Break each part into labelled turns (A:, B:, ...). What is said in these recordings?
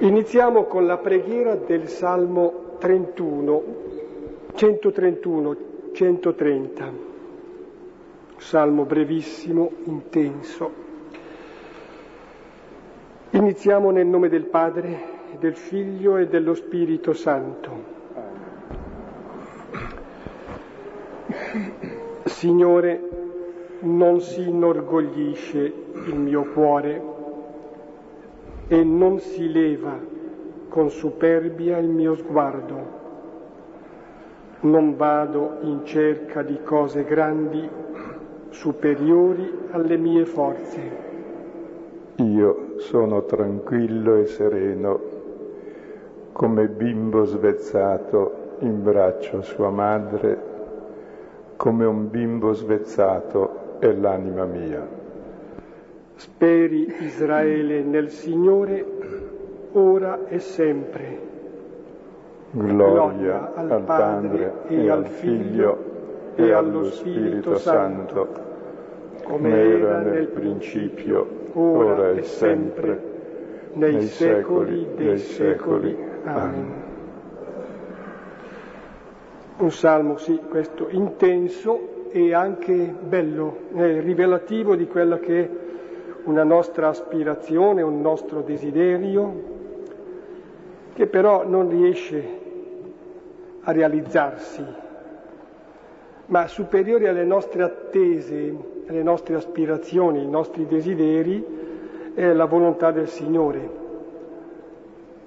A: Iniziamo con la preghiera del Salmo 31, 131, 130. Salmo brevissimo, intenso. Iniziamo nel nome del Padre, del Figlio e dello Spirito Santo. Signore, non si inorgoglisce il mio cuore e non si leva con superbia il mio sguardo. Non vado in cerca di cose grandi superiori alle mie forze.
B: Io sono tranquillo e sereno, come bimbo svezzato in braccio a sua madre, come un bimbo svezzato è l'anima mia.
A: Speri Israele nel Signore, ora e sempre.
B: Gloria, al Padre e al Figlio e allo Spirito Santo, come era nel principio, ora e sempre, nei secoli dei secoli. Amen.
A: Un salmo, sì, questo intenso e anche bello, eh, rivelativo di quella che è una nostra aspirazione, un nostro desiderio, che però non riesce a realizzarsi, ma superiore alle nostre attese, alle nostre aspirazioni, ai nostri desideri, è la volontà del Signore.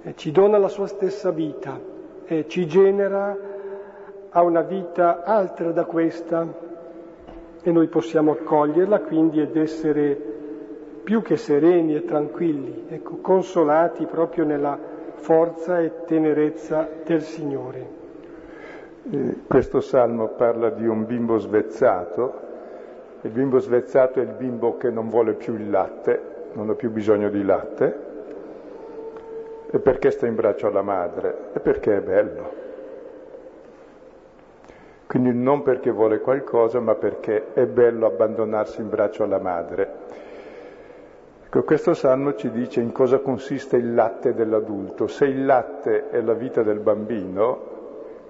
A: E ci dona la sua stessa vita e ci genera a una vita altra da questa e noi possiamo accoglierla quindi ed essere più che sereni e tranquilli, ecco, consolati proprio nella forza e tenerezza del Signore.
B: Eh, questo salmo parla di un bimbo svezzato. Il bimbo svezzato è il bimbo che non vuole più il latte, non ha più bisogno di latte. E perché sta in braccio alla madre? E perché è bello. Quindi non perché vuole qualcosa, ma perché è bello abbandonarsi in braccio alla madre. Ecco, questo salmo ci dice in cosa consiste il latte dell'adulto. Se il latte è la vita del bambino,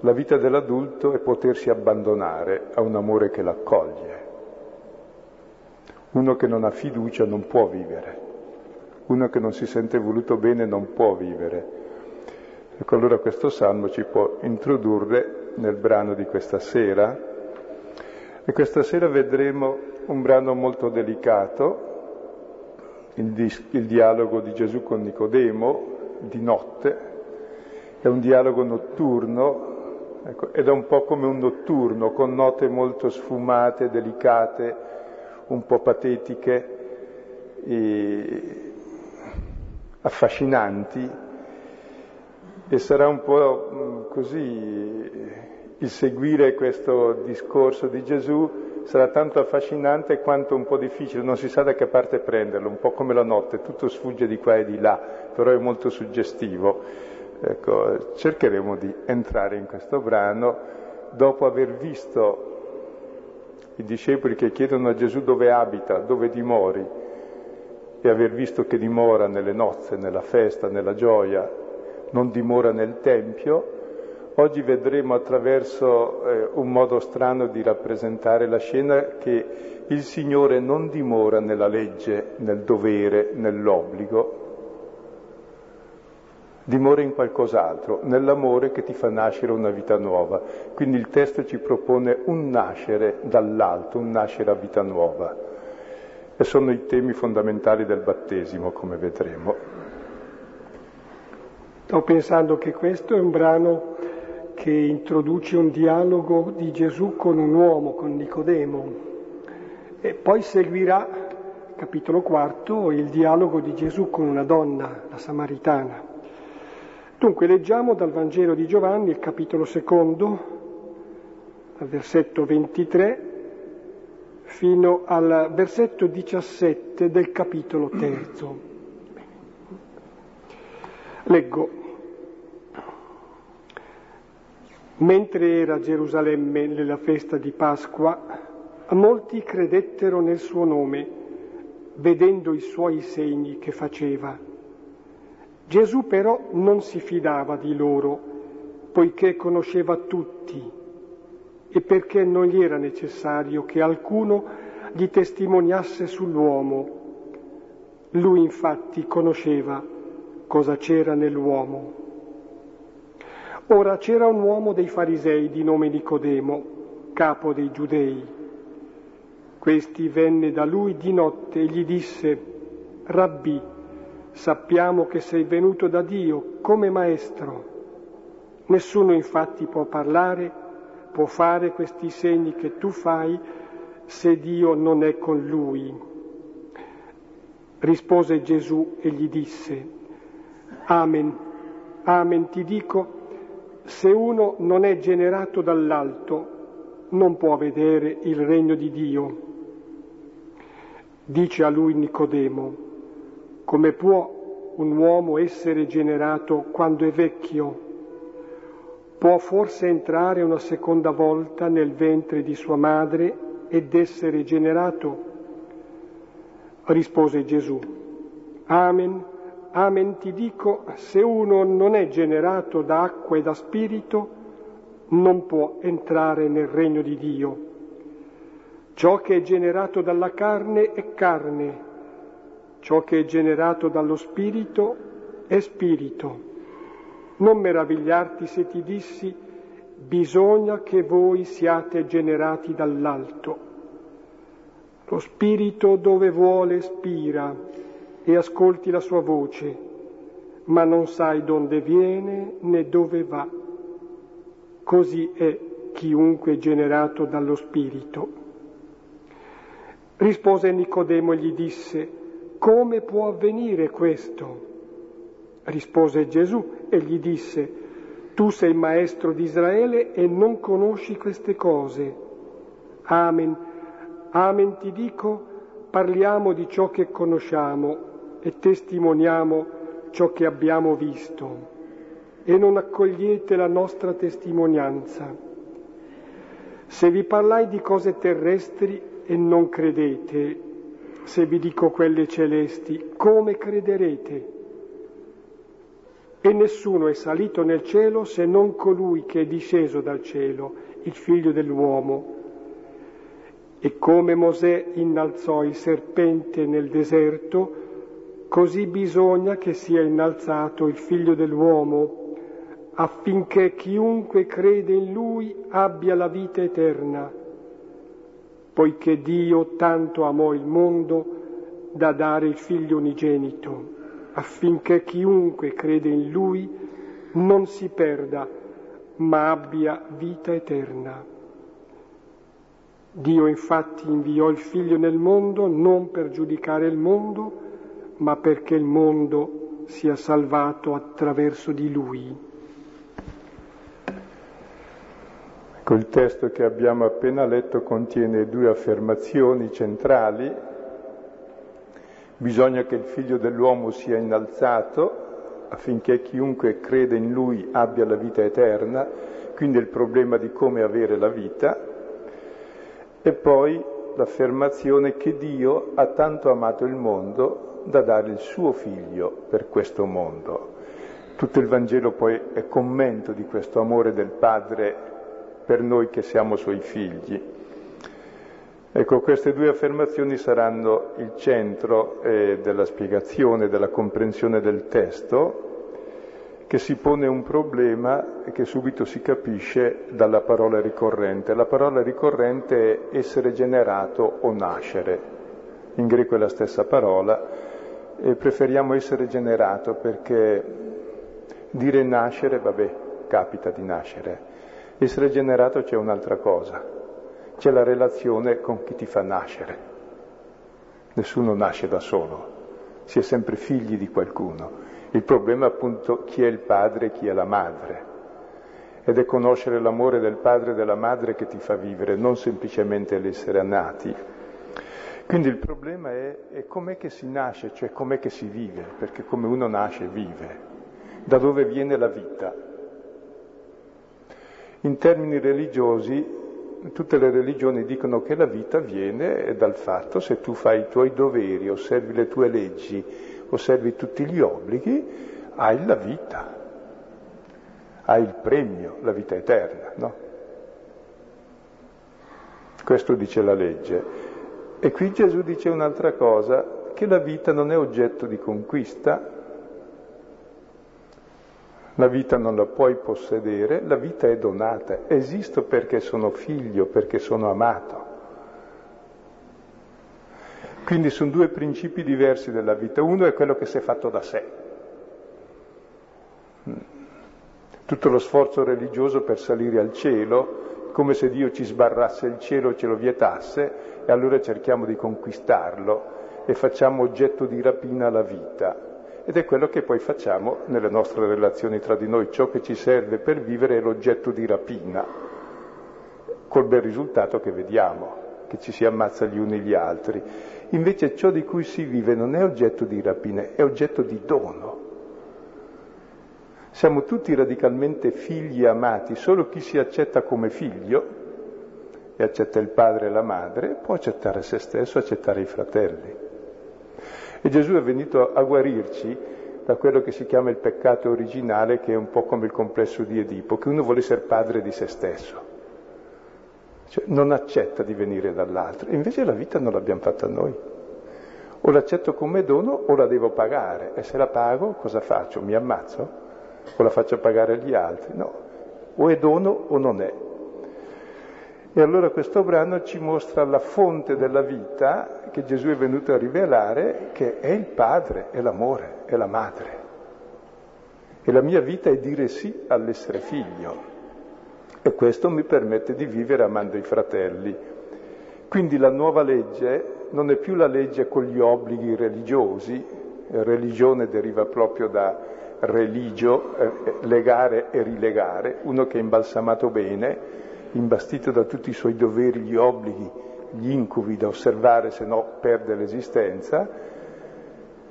B: la vita dell'adulto è potersi abbandonare a un amore che l'accoglie. Uno che non ha fiducia non può vivere, uno che non si sente voluto bene non può vivere. Ecco allora questo salmo ci può introdurre nel brano di questa sera e questa sera vedremo un brano molto delicato il, di, il dialogo di Gesù con Nicodemo di notte, è un dialogo notturno ecco, ed è un po' come un notturno con note molto sfumate, delicate, un po' patetiche, e affascinanti. E sarà un po' mm, così il seguire questo discorso di Gesù sarà tanto affascinante quanto un po' difficile, non si sa da che parte prenderlo, un po' come la notte, tutto sfugge di qua e di là, però è molto suggestivo. Ecco, cercheremo di entrare in questo brano dopo aver visto i discepoli che chiedono a Gesù dove abita, dove dimori, e aver visto che dimora nelle nozze, nella festa, nella gioia, non dimora nel Tempio, Oggi vedremo attraverso eh, un modo strano di rappresentare la scena che il Signore non dimora nella legge, nel dovere, nell'obbligo, dimora in qualcos'altro, nell'amore che ti fa nascere una vita nuova. Quindi il testo ci propone un nascere dall'alto, un nascere a vita nuova. E sono i temi fondamentali del battesimo, come vedremo.
A: Sto pensando che questo è un brano che introduce un dialogo di Gesù con un uomo, con Nicodemo, e poi seguirà, capitolo quarto, il dialogo di Gesù con una donna, la Samaritana. Dunque leggiamo dal Vangelo di Giovanni, il capitolo secondo, dal versetto 23 fino al versetto 17 del capitolo terzo. Leggo. Mentre era a Gerusalemme nella festa di Pasqua, molti credettero nel suo nome, vedendo i suoi segni che faceva. Gesù però non si fidava di loro, poiché conosceva tutti e perché non gli era necessario che alcuno gli testimoniasse sull'uomo. Lui infatti conosceva cosa c'era nell'uomo. Ora c'era un uomo dei farisei di nome Nicodemo, capo dei giudei. Questi venne da lui di notte e gli disse, Rabbì, sappiamo che sei venuto da Dio come maestro. Nessuno infatti può parlare, può fare questi segni che tu fai se Dio non è con lui. Rispose Gesù e gli disse, Amen, amen ti dico, se uno non è generato dall'alto, non può vedere il regno di Dio. Dice a lui Nicodemo, come può un uomo essere generato quando è vecchio? Può forse entrare una seconda volta nel ventre di sua madre ed essere generato? Rispose Gesù, Amen, Amen ti dico, se uno non è generato da acqua e da spirito, non può entrare nel regno di Dio. Ciò che è generato dalla carne è carne, ciò che è generato dallo spirito è spirito. Non meravigliarti se ti dissi, bisogna che voi siate generati dall'alto. Lo spirito dove vuole spira e ascolti la sua voce, ma non sai dove viene né dove va. Così è chiunque generato dallo Spirito. Rispose Nicodemo e gli disse, come può avvenire questo? Rispose Gesù e gli disse, tu sei maestro di Israele e non conosci queste cose. Amen, amen ti dico, parliamo di ciò che conosciamo e testimoniamo ciò che abbiamo visto e non accogliete la nostra testimonianza. Se vi parlai di cose terrestri e non credete, se vi dico quelle celesti, come crederete? E nessuno è salito nel cielo se non colui che è disceso dal cielo, il figlio dell'uomo. E come Mosè innalzò il serpente nel deserto, Così bisogna che sia innalzato il figlio dell'uomo affinché chiunque crede in lui abbia la vita eterna, poiché Dio tanto amò il mondo da dare il figlio unigenito, affinché chiunque crede in lui non si perda, ma abbia vita eterna. Dio infatti inviò il figlio nel mondo non per giudicare il mondo, ma perché il mondo sia salvato attraverso di lui.
B: Ecco, il testo che abbiamo appena letto contiene due affermazioni centrali. Bisogna che il figlio dell'uomo sia innalzato affinché chiunque crede in lui abbia la vita eterna, quindi il problema di come avere la vita. E poi l'affermazione che Dio ha tanto amato il mondo da dare il suo figlio per questo mondo. Tutto il Vangelo poi è commento di questo amore del Padre per noi che siamo suoi figli. Ecco, queste due affermazioni saranno il centro eh, della spiegazione, della comprensione del testo, che si pone un problema che subito si capisce dalla parola ricorrente. La parola ricorrente è essere generato o nascere. In greco è la stessa parola, e preferiamo essere generato perché dire nascere, vabbè, capita di nascere. Essere generato c'è un'altra cosa, c'è la relazione con chi ti fa nascere. Nessuno nasce da solo, si è sempre figli di qualcuno. Il problema è appunto chi è il padre e chi è la madre. Ed è conoscere l'amore del padre e della madre che ti fa vivere, non semplicemente l'essere nati. Quindi il problema è, è com'è che si nasce, cioè com'è che si vive, perché come uno nasce vive, da dove viene la vita. In termini religiosi, tutte le religioni dicono che la vita viene dal fatto se tu fai i tuoi doveri, osservi le tue leggi, osservi tutti gli obblighi, hai la vita, hai il premio, la vita eterna, no? Questo dice la legge. E qui Gesù dice un'altra cosa, che la vita non è oggetto di conquista, la vita non la puoi possedere, la vita è donata, esisto perché sono figlio, perché sono amato. Quindi sono due principi diversi della vita. Uno è quello che si è fatto da sé. Tutto lo sforzo religioso per salire al cielo, come se Dio ci sbarrasse il cielo, ce lo vietasse, e allora cerchiamo di conquistarlo e facciamo oggetto di rapina la vita. Ed è quello che poi facciamo nelle nostre relazioni tra di noi. Ciò che ci serve per vivere è l'oggetto di rapina, col bel risultato che vediamo, che ci si ammazza gli uni gli altri. Invece ciò di cui si vive non è oggetto di rapina, è oggetto di dono. Siamo tutti radicalmente figli amati, solo chi si accetta come figlio e accetta il padre e la madre può accettare se stesso, accettare i fratelli. E Gesù è venuto a guarirci da quello che si chiama il peccato originale, che è un po' come il complesso di Edipo, che uno vuole essere padre di se stesso. Cioè, non accetta di venire dall'altro. Invece la vita non l'abbiamo fatta noi. O l'accetto come dono o la devo pagare. E se la pago cosa faccio? Mi ammazzo? O la faccio pagare agli altri? No. O è dono o non è. E allora questo brano ci mostra la fonte della vita che Gesù è venuto a rivelare, che è il Padre, è l'amore, è la madre. E la mia vita è dire sì all'essere figlio. E questo mi permette di vivere amando i fratelli. Quindi la nuova legge non è più la legge con gli obblighi religiosi, religione deriva proprio da religio, eh, legare e rilegare, uno che è imbalsamato bene, imbastito da tutti i suoi doveri, gli obblighi, gli incubi da osservare, se no perde l'esistenza.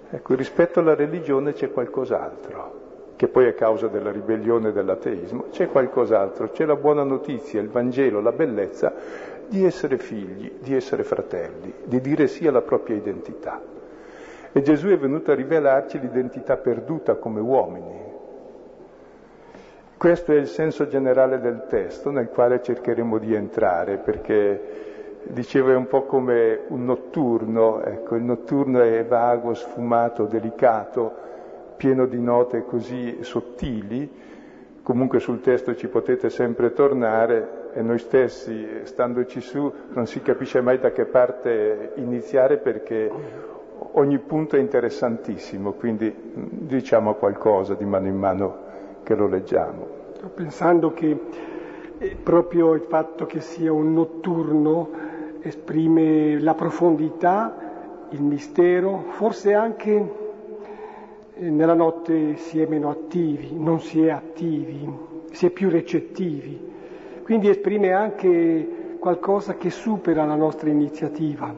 B: Ecco, rispetto alla religione c'è qualcos'altro, che poi è causa della ribellione e dell'ateismo, c'è qualcos'altro, c'è la buona notizia, il Vangelo, la bellezza di essere figli, di essere fratelli, di dire sì alla propria identità. E Gesù è venuto a rivelarci l'identità perduta come uomini, questo è il senso generale del testo nel quale cercheremo di entrare, perché dicevo è un po' come un notturno, ecco, il notturno è vago, sfumato, delicato, pieno di note così sottili, comunque sul testo ci potete sempre tornare e noi stessi, standoci su, non si capisce mai da che parte iniziare perché ogni punto è interessantissimo, quindi diciamo qualcosa di mano in mano che lo leggiamo.
A: Sto pensando che eh, proprio il fatto che sia un notturno esprime la profondità, il mistero, forse anche nella notte si è meno attivi, non si è attivi, si è più recettivi, quindi esprime anche qualcosa che supera la nostra iniziativa.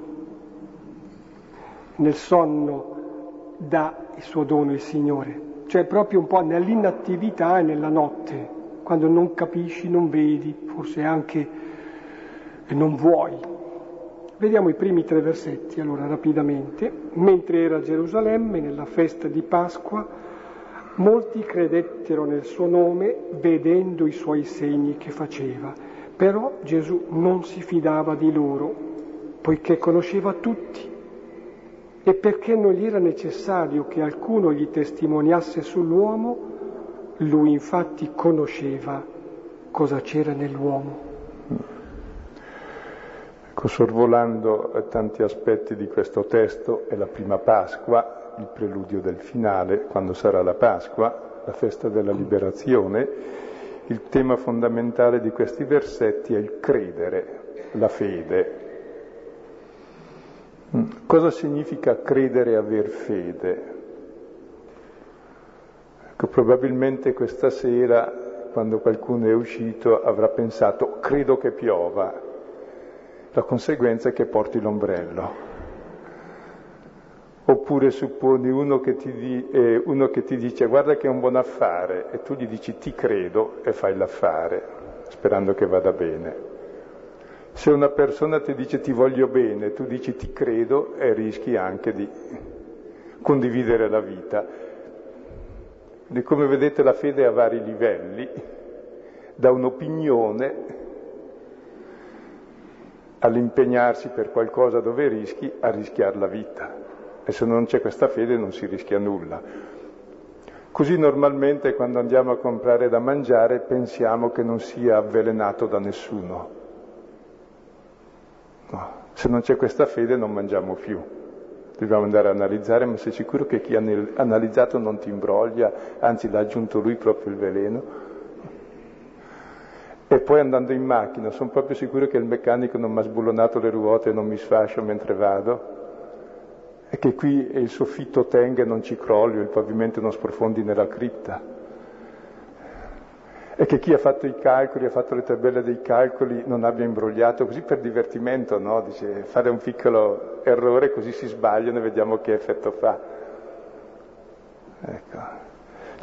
A: Nel sonno dà il suo dono il Signore cioè proprio un po' nell'inattività e nella notte, quando non capisci, non vedi, forse anche non vuoi. Vediamo i primi tre versetti allora rapidamente. Mentre era a Gerusalemme nella festa di Pasqua, molti credettero nel suo nome vedendo i suoi segni che faceva, però Gesù non si fidava di loro, poiché conosceva tutti e perché non gli era necessario che alcuno gli testimoniasse sull'uomo, lui infatti conosceva cosa c'era nell'uomo.
B: Ecco, sorvolando eh, tanti aspetti di questo testo, è la prima Pasqua, il preludio del finale, quando sarà la Pasqua, la festa della liberazione, il tema fondamentale di questi versetti è il credere, la fede, Cosa significa credere e aver fede? Ecco, probabilmente questa sera, quando qualcuno è uscito, avrà pensato credo che piova. La conseguenza è che porti l'ombrello. Oppure supponi uno che, di, eh, uno che ti dice guarda che è un buon affare e tu gli dici ti credo e fai l'affare, sperando che vada bene. Se una persona ti dice ti voglio bene, tu dici ti credo e rischi anche di condividere la vita. Quindi come vedete la fede ha vari livelli, da un'opinione all'impegnarsi per qualcosa dove rischi a rischiare la vita. E se non c'è questa fede non si rischia nulla. Così normalmente quando andiamo a comprare da mangiare pensiamo che non sia avvelenato da nessuno. No. Se non c'è questa fede non mangiamo più. Dobbiamo andare a analizzare, ma sei sicuro che chi ha analizzato non ti imbroglia, anzi l'ha aggiunto lui proprio il veleno? E poi andando in macchina, sono proprio sicuro che il meccanico non mi ha sbullonato le ruote e non mi sfascio mentre vado? e che qui il soffitto tenga e non ci crolli, il pavimento non sprofondi nella cripta. E che chi ha fatto i calcoli, ha fatto le tabelle dei calcoli, non abbia imbrogliato così per divertimento, no? Dice fare un piccolo errore così si sbagliano e vediamo che effetto fa. Ecco.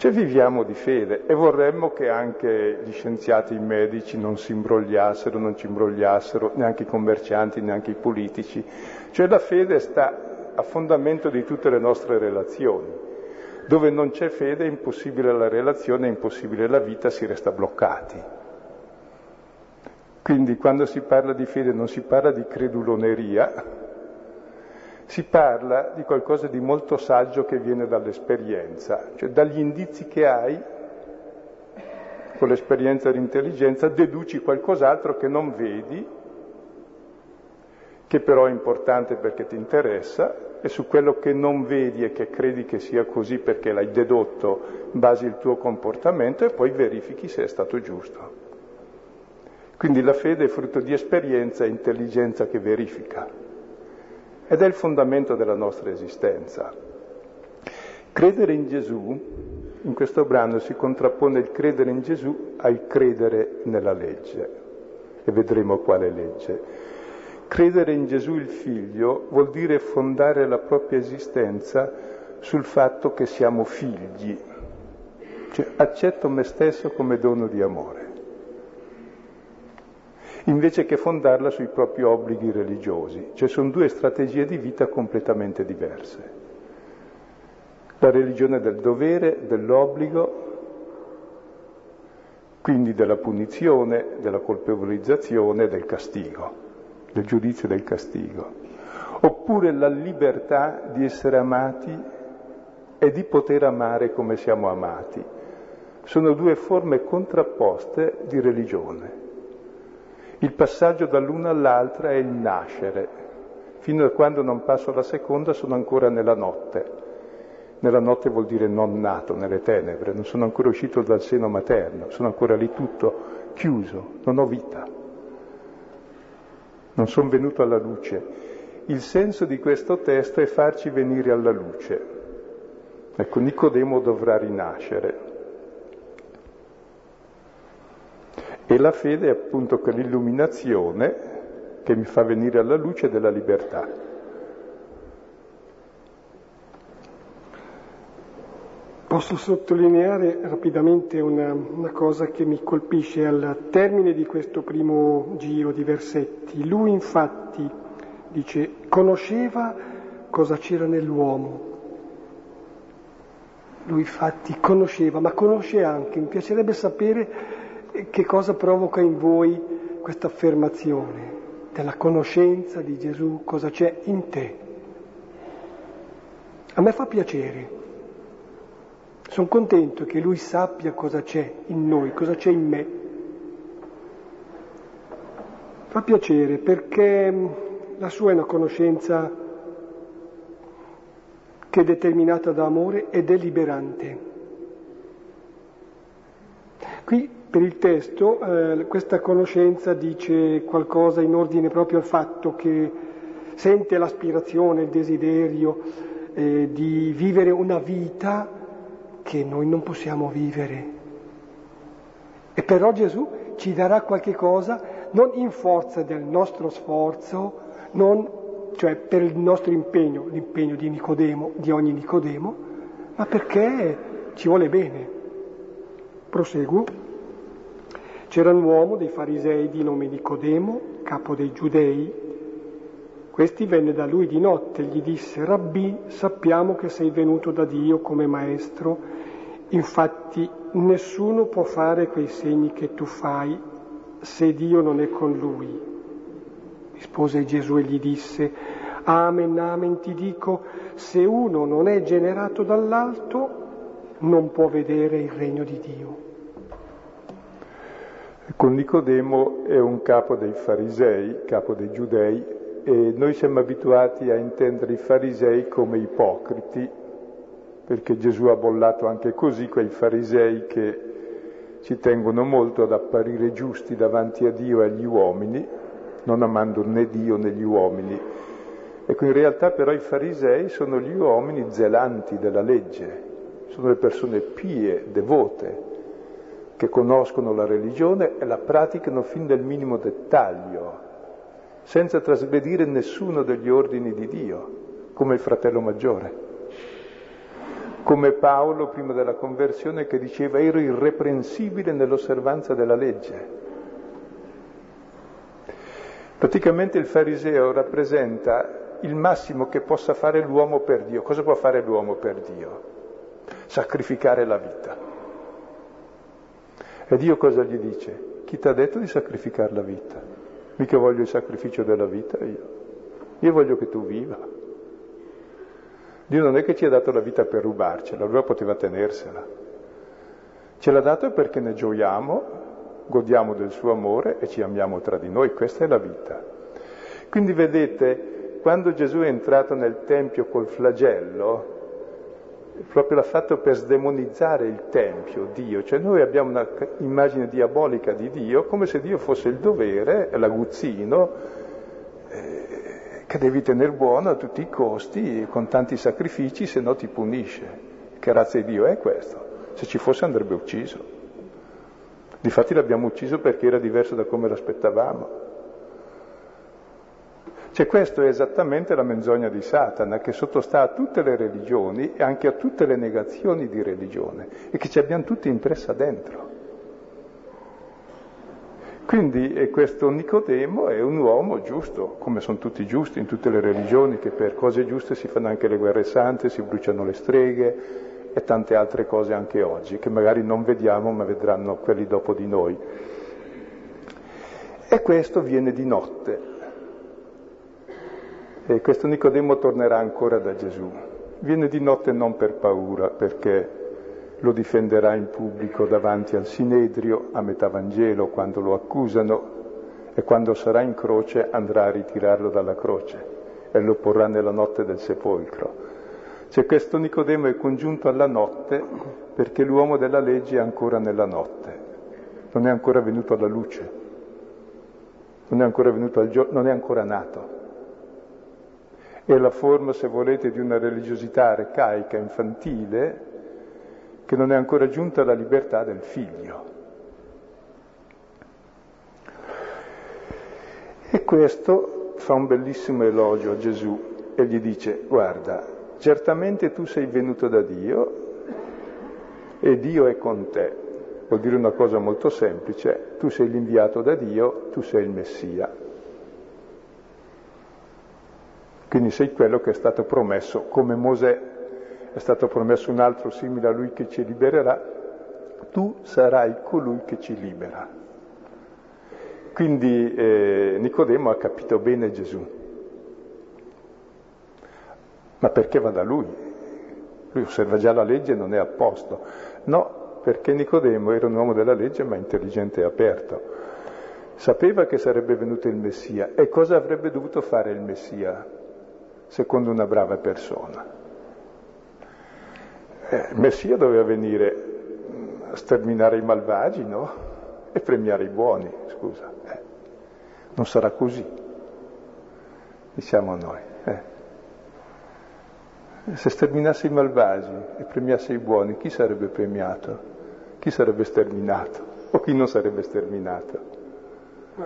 B: Cioè viviamo di fede e vorremmo che anche gli scienziati, i medici non si imbrogliassero, non ci imbrogliassero, neanche i commercianti, neanche i politici. Cioè la fede sta a fondamento di tutte le nostre relazioni. Dove non c'è fede è impossibile la relazione, è impossibile la vita, si resta bloccati. Quindi quando si parla di fede non si parla di creduloneria, si parla di qualcosa di molto saggio che viene dall'esperienza, cioè dagli indizi che hai, con l'esperienza e l'intelligenza, deduci qualcos'altro che non vedi, che però è importante perché ti interessa, e su quello che non vedi e che credi che sia così perché l'hai dedotto, basi il tuo comportamento e poi verifichi se è stato giusto. Quindi la fede è frutto di esperienza e intelligenza che verifica ed è il fondamento della nostra esistenza. Credere in Gesù, in questo brano si contrappone il credere in Gesù al credere nella legge e vedremo quale legge. Credere in Gesù il Figlio vuol dire fondare la propria esistenza sul fatto che siamo figli, cioè accetto me stesso come dono di amore, invece che fondarla sui propri obblighi religiosi, cioè sono due strategie di vita completamente diverse. La religione del dovere, dell'obbligo, quindi della punizione, della colpevolizzazione, del castigo del giudizio e del castigo, oppure la libertà di essere amati e di poter amare come siamo amati. Sono due forme contrapposte di religione. Il passaggio dall'una all'altra è il nascere. Fino a quando non passo alla seconda sono ancora nella notte. Nella notte vuol dire non nato, nelle tenebre, non sono ancora uscito dal seno materno, sono ancora lì tutto chiuso, non ho vita non sono venuto alla luce. Il senso di questo testo è farci venire alla luce. Ecco, Nicodemo dovrà rinascere. E la fede è appunto quell'illuminazione che mi fa venire alla luce della libertà.
A: Posso sottolineare rapidamente una, una, cosa che mi colpisce al termine di questo primo giro di versetti. Lui infatti, dice, conosceva cosa c'era nell'uomo. Lui infatti conosceva, ma conosce anche, mi piacerebbe sapere che cosa provoca in voi questa affermazione della conoscenza di Gesù, cosa c'è in te. A me fa piacere sono contento che lui sappia cosa c'è in noi, cosa c'è in me. Fa piacere perché mm, la sua è una conoscenza che è determinata da amore ed è liberante. Qui per il testo eh, questa conoscenza dice qualcosa in ordine proprio al fatto che sente l'aspirazione, il desiderio eh, di vivere una vita che noi non possiamo vivere. E però Gesù ci darà qualche cosa non in forza del nostro sforzo, non, cioè per il nostro impegno, l'impegno di Nicodemo, di ogni Nicodemo, ma perché ci vuole bene. Proseguo. C'era un uomo dei farisei di nome Nicodemo, capo dei giudei. Questi venne da lui di notte e gli disse, Rabbi, sappiamo che sei venuto da Dio come maestro Infatti nessuno può fare quei segni che tu fai se Dio non è con lui. Rispose Gesù e gli disse, Amen, amen ti dico, se uno non è generato dall'alto, non può vedere il regno di Dio.
B: Con Nicodemo è un capo dei farisei, capo dei giudei, e noi siamo abituati a intendere i farisei come ipocriti, perché Gesù ha bollato anche così quei farisei che ci tengono molto ad apparire giusti davanti a Dio e agli uomini, non amando né Dio né gli uomini. Ecco, in realtà però i farisei sono gli uomini zelanti della legge, sono le persone pie, devote, che conoscono la religione e la praticano fin nel minimo dettaglio, senza trasgredire nessuno degli ordini di Dio, come il fratello maggiore come Paolo prima della conversione che diceva ero irreprensibile nell'osservanza della legge. Praticamente il fariseo rappresenta il massimo che possa fare l'uomo per Dio. Cosa può fare l'uomo per Dio? Sacrificare la vita. E Dio cosa gli dice? Chi ti ha detto di sacrificare la vita? Mica voglio il sacrificio della vita io. Io voglio che tu viva. Dio non è che ci ha dato la vita per rubarcela, allora poteva tenersela. Ce l'ha dato perché ne gioiamo, godiamo del suo amore e ci amiamo tra di noi, questa è la vita. Quindi vedete, quando Gesù è entrato nel Tempio col flagello, proprio l'ha fatto per sdemonizzare il Tempio, Dio, cioè noi abbiamo un'immagine diabolica di Dio come se Dio fosse il dovere, l'aguzzino, eh, che devi tenere buono a tutti i costi, con tanti sacrifici, se no ti punisce. Che razza di Dio è questo? Se ci fosse andrebbe ucciso. Difatti l'abbiamo ucciso perché era diverso da come l'aspettavamo. Cioè questo è esattamente la menzogna di Satana che sottostà a tutte le religioni e anche a tutte le negazioni di religione e che ci abbiamo tutti impressa dentro. Quindi questo Nicodemo è un uomo giusto, come sono tutti giusti in tutte le religioni, che per cose giuste si fanno anche le guerre sante, si bruciano le streghe e tante altre cose anche oggi, che magari non vediamo ma vedranno quelli dopo di noi. E questo viene di notte. E questo Nicodemo tornerà ancora da Gesù. Viene di notte non per paura, perché lo difenderà in pubblico davanti al Sinedrio, a metà Vangelo, quando lo accusano, e quando sarà in croce andrà a ritirarlo dalla croce e lo porrà nella notte del sepolcro. Cioè questo Nicodemo è congiunto alla notte perché l'uomo della legge è ancora nella notte, non è ancora venuto alla luce, non è ancora al giorno, non è ancora nato. È la forma, se volete, di una religiosità arcaica, infantile, che non è ancora giunta la libertà del figlio. E questo fa un bellissimo elogio a Gesù e gli dice, guarda, certamente tu sei venuto da Dio e Dio è con te. Vuol dire una cosa molto semplice, tu sei l'inviato da Dio, tu sei il Messia. Quindi sei quello che è stato promesso come Mosè è stato promesso un altro simile a lui che ci libererà, tu sarai colui che ci libera. Quindi eh, Nicodemo ha capito bene Gesù. Ma perché va da lui? Lui osserva già la legge e non è a posto. No, perché Nicodemo era un uomo della legge ma intelligente e aperto. Sapeva che sarebbe venuto il Messia e cosa avrebbe dovuto fare il Messia, secondo una brava persona? Eh, Messia doveva venire a sterminare i malvagi, no? E premiare i buoni, scusa. Eh. Non sarà così, diciamo noi. Eh. Se sterminasse i malvagi e premiasse i buoni, chi sarebbe premiato? Chi sarebbe sterminato? O chi non sarebbe sterminato?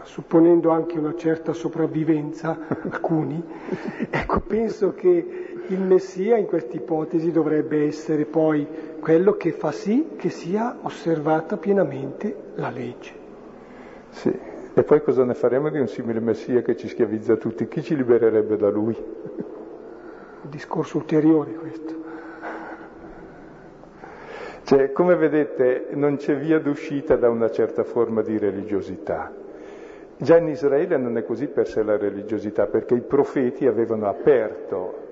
A: Supponendo anche una certa sopravvivenza, alcuni, ecco, penso che il Messia in questa ipotesi dovrebbe essere poi quello che fa sì che sia osservata pienamente la legge.
B: Sì, e poi cosa ne faremo di un simile Messia che ci schiavizza tutti? Chi ci libererebbe da lui?
A: Un discorso ulteriore questo.
B: Cioè, come vedete, non c'è via d'uscita da una certa forma di religiosità. Già in Israele non è così per sé la religiosità, perché i profeti avevano aperto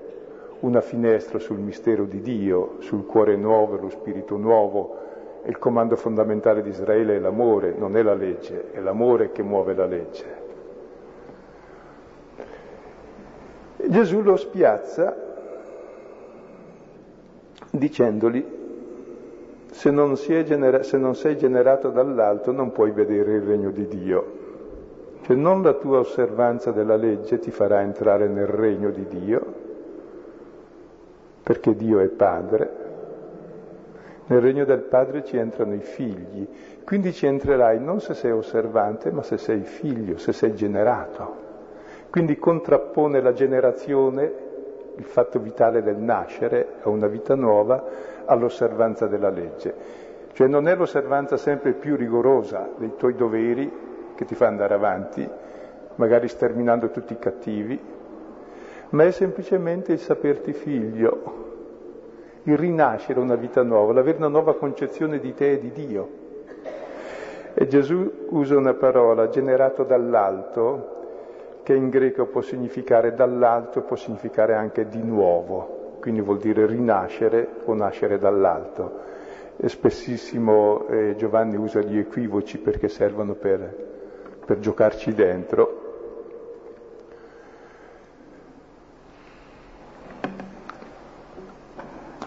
B: una finestra sul mistero di Dio, sul cuore nuovo, lo spirito nuovo. Il comando fondamentale di Israele è l'amore, non è la legge, è l'amore che muove la legge. Gesù lo spiazza dicendogli se non, genera- se non, sei generato dall'alto non puoi vedere il regno di Dio. Cioè non la tua osservanza della legge ti farà entrare nel regno di Dio, perché Dio è Padre. Nel regno del Padre ci entrano i figli, quindi ci entrerai non se sei osservante, ma se sei figlio, se sei generato. Quindi contrappone la generazione, il fatto vitale del nascere a una vita nuova, all'osservanza della legge. Cioè non è l'osservanza sempre più rigorosa dei tuoi doveri che ti fa andare avanti, magari sterminando tutti i cattivi, ma è semplicemente il saperti figlio, il rinascere una vita nuova, l'avere una nuova concezione di te e di Dio. E Gesù usa una parola, generato dall'alto, che in greco può significare dall'alto può significare anche di nuovo, quindi vuol dire rinascere o nascere dall'alto. E spessissimo eh, Giovanni usa gli equivoci perché servono per, per giocarci dentro.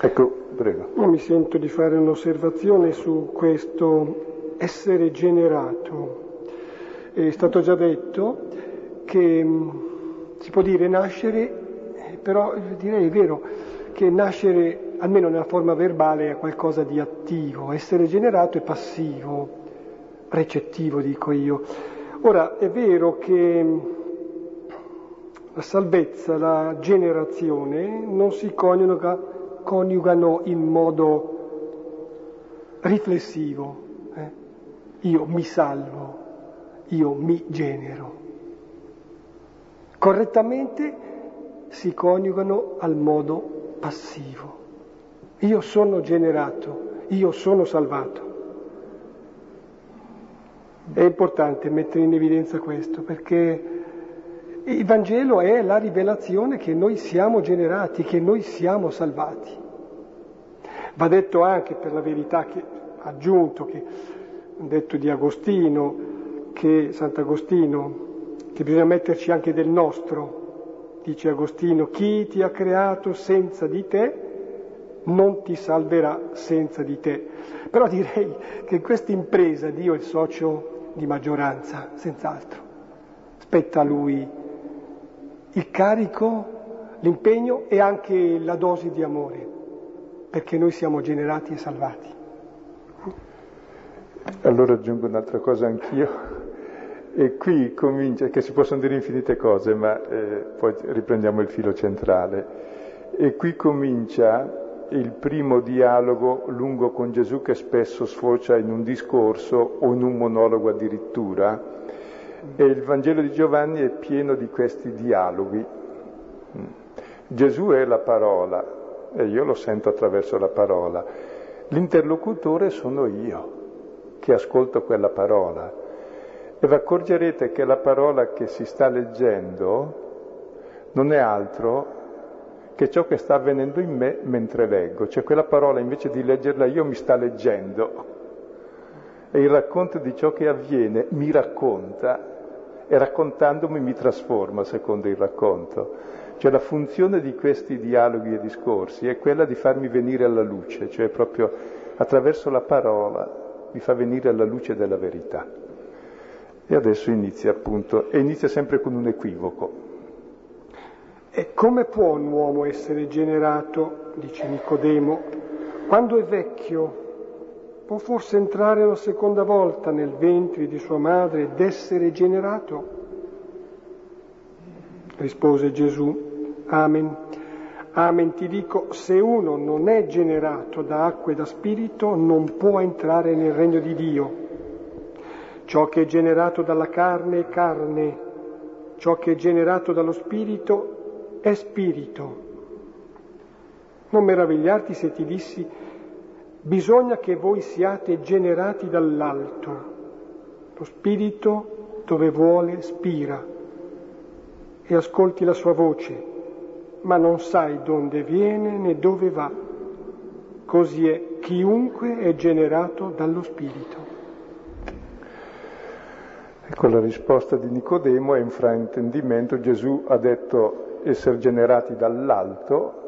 B: Ecco, prego.
A: Io mi sento di fare un'osservazione su questo essere generato. È stato già detto che mm, si può dire nascere, però direi è vero che nascere, almeno nella forma verbale, è qualcosa di attivo, essere generato è passivo, recettivo dico io. Ora è vero che mm, la salvezza, la generazione non si coniuga, coniugano in modo riflessivo. Eh? Io mi salvo, io mi genero correttamente si coniugano al modo passivo. Io sono generato, io sono salvato. È importante mettere in evidenza questo perché il Vangelo è la rivelazione che noi siamo generati, che noi siamo salvati. Va detto anche per la verità che aggiunto, che detto di Agostino, che Sant'Agostino che bisogna metterci anche del nostro. Dice Agostino, chi ti ha creato senza di te non ti salverà senza di te. Però direi che questa impresa Dio è il socio di maggioranza, senz'altro. Spetta a Lui il carico, l'impegno e anche la dose di amore, perché noi siamo generati e salvati.
B: Allora aggiungo un'altra cosa anch'io. E qui comincia, che si possono dire infinite cose, ma eh, poi riprendiamo il filo centrale. E qui comincia il primo dialogo lungo con Gesù che spesso sfocia in un discorso o in un monologo addirittura. E il Vangelo di Giovanni è pieno di questi dialoghi. Gesù è la parola e io lo sento attraverso la parola. L'interlocutore sono io che ascolto quella parola e vi accorgerete che la parola che si sta leggendo non è altro che ciò che sta avvenendo in me mentre leggo, cioè quella parola invece di leggerla io mi sta leggendo e il racconto di ciò che avviene mi racconta e raccontandomi mi trasforma secondo il racconto. Cioè la funzione di questi dialoghi e discorsi è quella di farmi venire alla luce, cioè proprio attraverso la parola mi fa venire alla luce della verità. E adesso inizia appunto, e inizia sempre con un equivoco.
A: E come può un uomo essere generato, dice Nicodemo, quando è vecchio? Può forse entrare una seconda volta nel ventre di sua madre ed essere generato? Rispose Gesù, Amen. Amen ti dico, se uno non è generato da acqua e da spirito non può entrare nel regno di Dio. Ciò che è generato dalla carne è carne, ciò che è generato dallo spirito è spirito. Non meravigliarti se ti dissi, Bisogna che voi siate generati dall'alto. Lo spirito dove vuole spira e ascolti la sua voce, ma non sai dove viene né dove va. Così è chiunque è generato dallo spirito.
B: Ecco la risposta di Nicodemo è in fraintendimento. Gesù ha detto essere generati dall'alto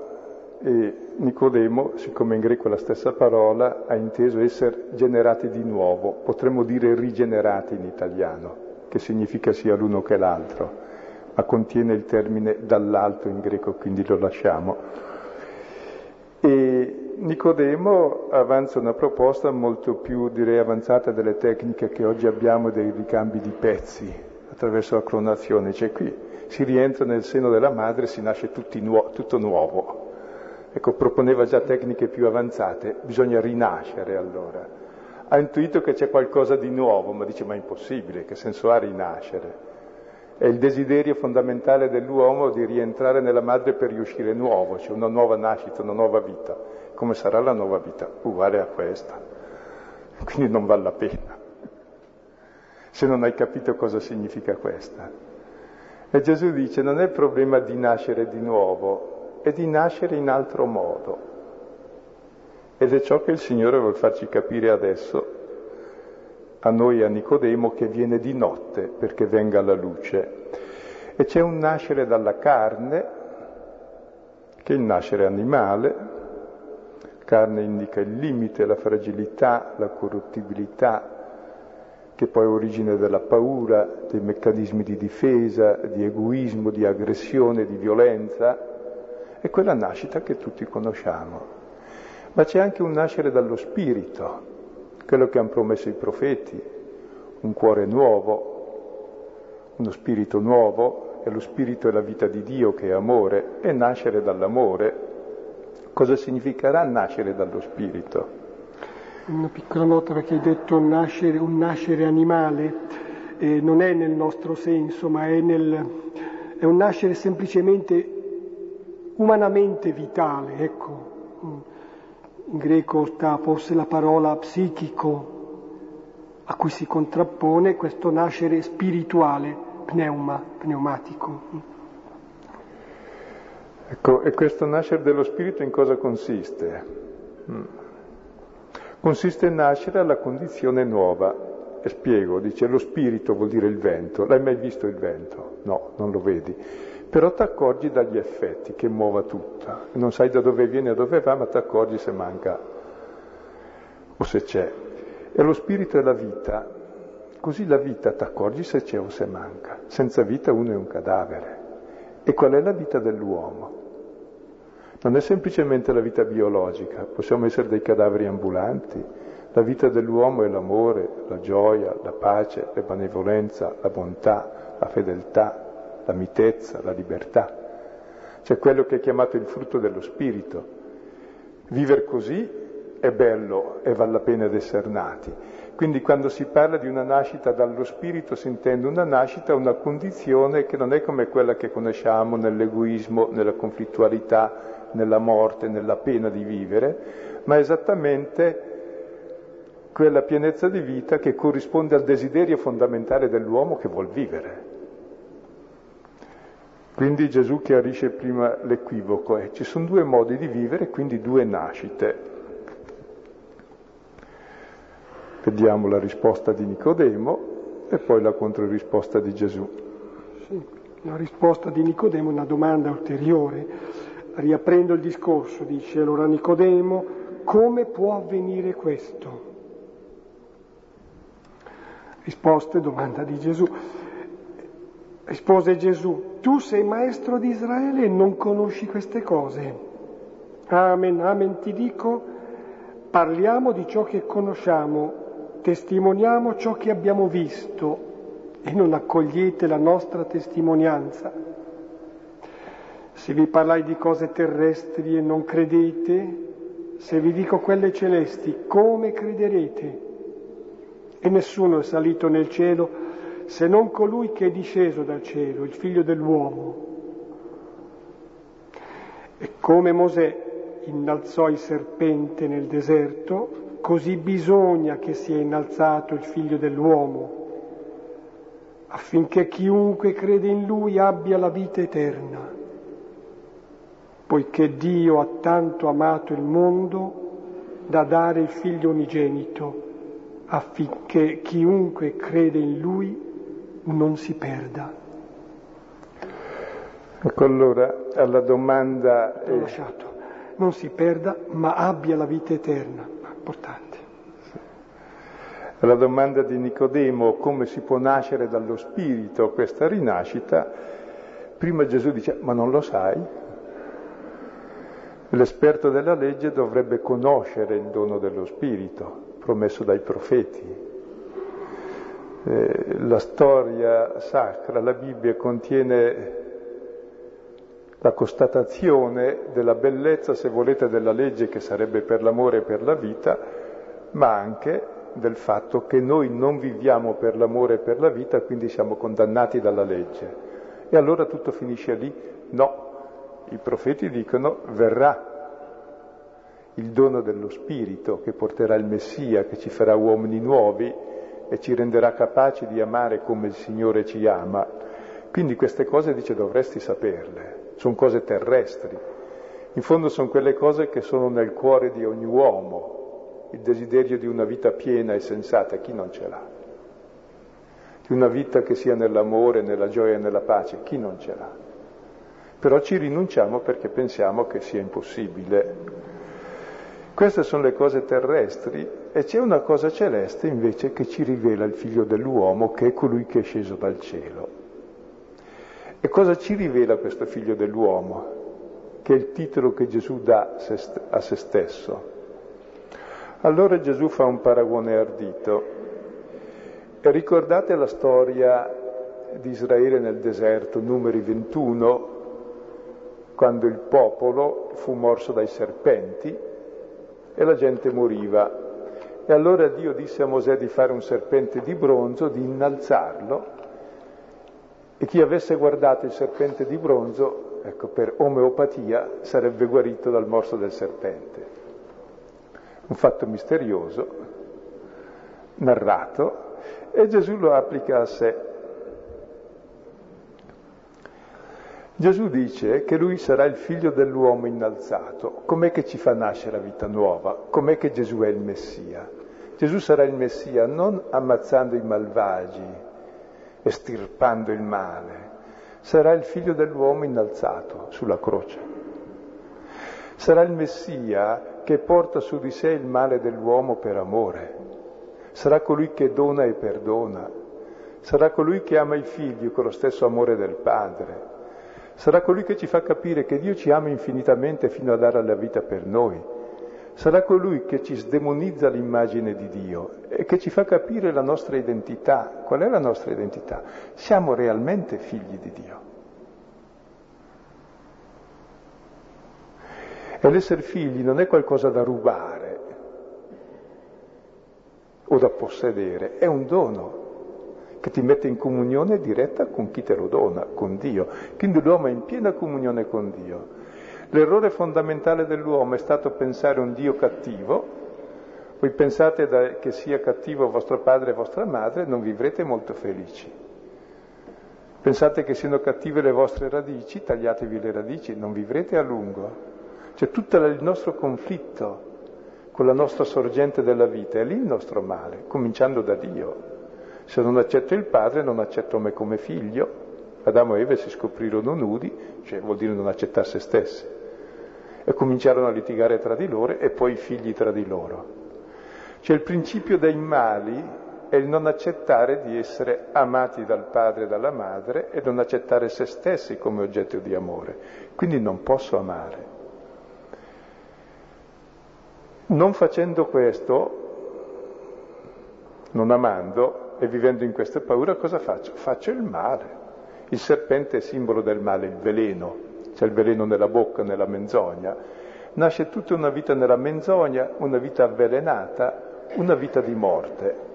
B: e Nicodemo, siccome in greco è la stessa parola, ha inteso essere generati di nuovo, potremmo dire rigenerati in italiano, che significa sia l'uno che l'altro, ma contiene il termine dall'alto in greco, quindi lo lasciamo. E Nicodemo avanza una proposta molto più, direi, avanzata delle tecniche che oggi abbiamo dei ricambi di pezzi attraverso la clonazione, cioè qui si rientra nel seno della madre e si nasce nuo- tutto nuovo. Ecco, proponeva già tecniche più avanzate, bisogna rinascere allora. Ha intuito che c'è qualcosa di nuovo, ma dice ma è impossibile, che senso ha rinascere? È il desiderio fondamentale dell'uomo di rientrare nella madre per riuscire nuovo, c'è cioè una nuova nascita, una nuova vita. Come sarà la nuova vita? Uguale a questa. Quindi non vale la pena. Se non hai capito cosa significa questa. E Gesù dice non è problema di nascere di nuovo, è di nascere in altro modo. Ed è ciò che il Signore vuole farci capire adesso, a noi a Nicodemo che viene di notte perché venga la luce. E c'è un nascere dalla carne, che è il nascere animale, carne indica il limite, la fragilità, la corruttibilità, che poi è origine della paura, dei meccanismi di difesa, di egoismo, di aggressione, di violenza, è quella nascita che tutti conosciamo. Ma c'è anche un nascere dallo spirito, quello che hanno promesso i profeti, un cuore nuovo, uno spirito nuovo, e lo spirito è la vita di Dio che è amore, e nascere dall'amore. Cosa significherà nascere dallo spirito?
A: Una piccola nota perché hai detto nascere, un nascere animale, eh, non è nel nostro senso, ma è, nel, è un nascere semplicemente umanamente vitale, ecco in greco sta forse la parola psichico, a cui si contrappone questo nascere spirituale, pneuma, pneumatico.
B: Ecco, e questo nascere dello spirito in cosa consiste? Consiste in nascere alla condizione nuova. E spiego, dice lo spirito vuol dire il vento. L'hai mai visto il vento? No, non lo vedi però ti accorgi dagli effetti che muova tutto. Non sai da dove viene e dove va, ma ti accorgi se manca o se c'è. E lo spirito è la vita, così la vita ti accorgi se c'è o se manca. Senza vita uno è un cadavere. E qual è la vita dell'uomo? Non è semplicemente la vita biologica, possiamo essere dei cadaveri ambulanti. La vita dell'uomo è l'amore, la gioia, la pace, la benevolenza, la bontà, la fedeltà, la mitezza, la libertà. C'è quello che è chiamato il frutto dello spirito. Vivere così è bello e vale la pena di essere nati. Quindi quando si parla di una nascita dallo spirito si intende una nascita, una condizione che non è come quella che conosciamo nell'egoismo, nella conflittualità, nella morte, nella pena di vivere, ma esattamente quella pienezza di vita che corrisponde al desiderio fondamentale dell'uomo che vuol vivere. Quindi Gesù chiarisce prima l'equivoco, eh. ci sono due modi di vivere, quindi due nascite. Vediamo la risposta di Nicodemo e poi la controrisposta di Gesù.
A: Sì, la risposta di Nicodemo è una domanda ulteriore. Riaprendo il discorso, dice allora Nicodemo, come può avvenire questo? Risposta e domanda di Gesù. Rispose Gesù, tu sei maestro di Israele e non conosci queste cose. Amen, amen ti dico, parliamo di ciò che conosciamo, testimoniamo ciò che abbiamo visto e non accogliete la nostra testimonianza. Se vi parlai di cose terrestri e non credete, se vi dico quelle celesti, come crederete? E nessuno è salito nel cielo se non colui che è disceso dal cielo, il figlio dell'uomo. E come Mosè innalzò il serpente nel deserto, così bisogna che sia innalzato il figlio dell'uomo, affinché chiunque crede in lui abbia la vita eterna. Poiché Dio ha tanto amato il mondo da dare il figlio unigenito, affinché chiunque crede in lui non si perda.
B: Ecco allora alla domanda...
A: L'ho lasciato. Non si perda, ma abbia la vita eterna. Importante.
B: Alla domanda di Nicodemo come si può nascere dallo Spirito questa rinascita, prima Gesù dice ma non lo sai? L'esperto della legge dovrebbe conoscere il dono dello Spirito promesso dai profeti. Eh, la storia sacra, la Bibbia contiene la constatazione della bellezza, se volete, della legge che sarebbe per l'amore e per la vita, ma anche del fatto che noi non viviamo per l'amore e per la vita, quindi siamo condannati dalla legge. E allora tutto finisce lì? No, i profeti dicono verrà il dono dello Spirito che porterà il Messia, che ci farà uomini nuovi e ci renderà capaci di amare come il Signore ci ama. Quindi queste cose dice dovresti saperle, sono cose terrestri. In fondo sono quelle cose che sono nel cuore di ogni uomo, il desiderio di una vita piena e sensata, chi non ce l'ha? Di una vita che sia nell'amore, nella gioia e nella pace, chi non ce l'ha? Però ci rinunciamo perché pensiamo che sia impossibile. Queste sono le cose terrestri e c'è una cosa celeste invece che ci rivela il figlio dell'uomo che è colui che è sceso dal cielo. E cosa ci rivela questo figlio dell'uomo? Che è il titolo che Gesù dà a se stesso. Allora Gesù fa un paragone ardito. E ricordate la storia di Israele nel deserto, numeri 21, quando il popolo fu morso dai serpenti e la gente moriva. E allora Dio disse a Mosè di fare un serpente di bronzo, di innalzarlo, e chi avesse guardato il serpente di bronzo, ecco, per omeopatia, sarebbe guarito dal morso del serpente un fatto misterioso, narrato, e Gesù lo applica a sé. Gesù dice che lui sarà il figlio dell'uomo innalzato. Com'è che ci fa nascere la vita nuova? Com'è che Gesù è il Messia? Gesù sarà il Messia non ammazzando i malvagi, estirpando il male, sarà il figlio dell'uomo innalzato sulla croce. Sarà il Messia che porta su di sé il male dell'uomo per amore. Sarà colui che dona e perdona. Sarà colui che ama i figli con lo stesso amore del Padre. Sarà colui che ci fa capire che Dio ci ama infinitamente fino a dare la vita per noi. Sarà colui che ci sdemonizza l'immagine di Dio e che ci fa capire la nostra identità. Qual è la nostra identità? Siamo realmente figli di Dio. E l'essere figli non è qualcosa da rubare o da possedere, è un dono che ti mette in comunione diretta con chi te lo dona, con Dio. Quindi l'uomo è in piena comunione con Dio. L'errore fondamentale dell'uomo è stato pensare un Dio cattivo. Voi pensate da, che sia cattivo vostro padre e vostra madre, non vivrete molto felici. Pensate che siano cattive le vostre radici, tagliatevi le radici, non vivrete a lungo. C'è tutto il nostro conflitto con la nostra sorgente della vita, è lì il nostro male, cominciando da Dio. Se non accetto il padre, non accetto me come figlio. Adamo e Eva si scoprirono nudi, cioè vuol dire non accettare se stessi. E cominciarono a litigare tra di loro e poi i figli tra di loro. Cioè il principio dei mali è il non accettare di essere amati dal padre e dalla madre e non accettare se stessi come oggetto di amore. Quindi non posso amare. Non facendo questo, non amando e vivendo in questa paura, cosa faccio? Faccio il male. Il serpente è simbolo del male, il veleno, c'è il veleno nella bocca, nella menzogna. Nasce tutta una vita nella menzogna, una vita avvelenata, una vita di morte.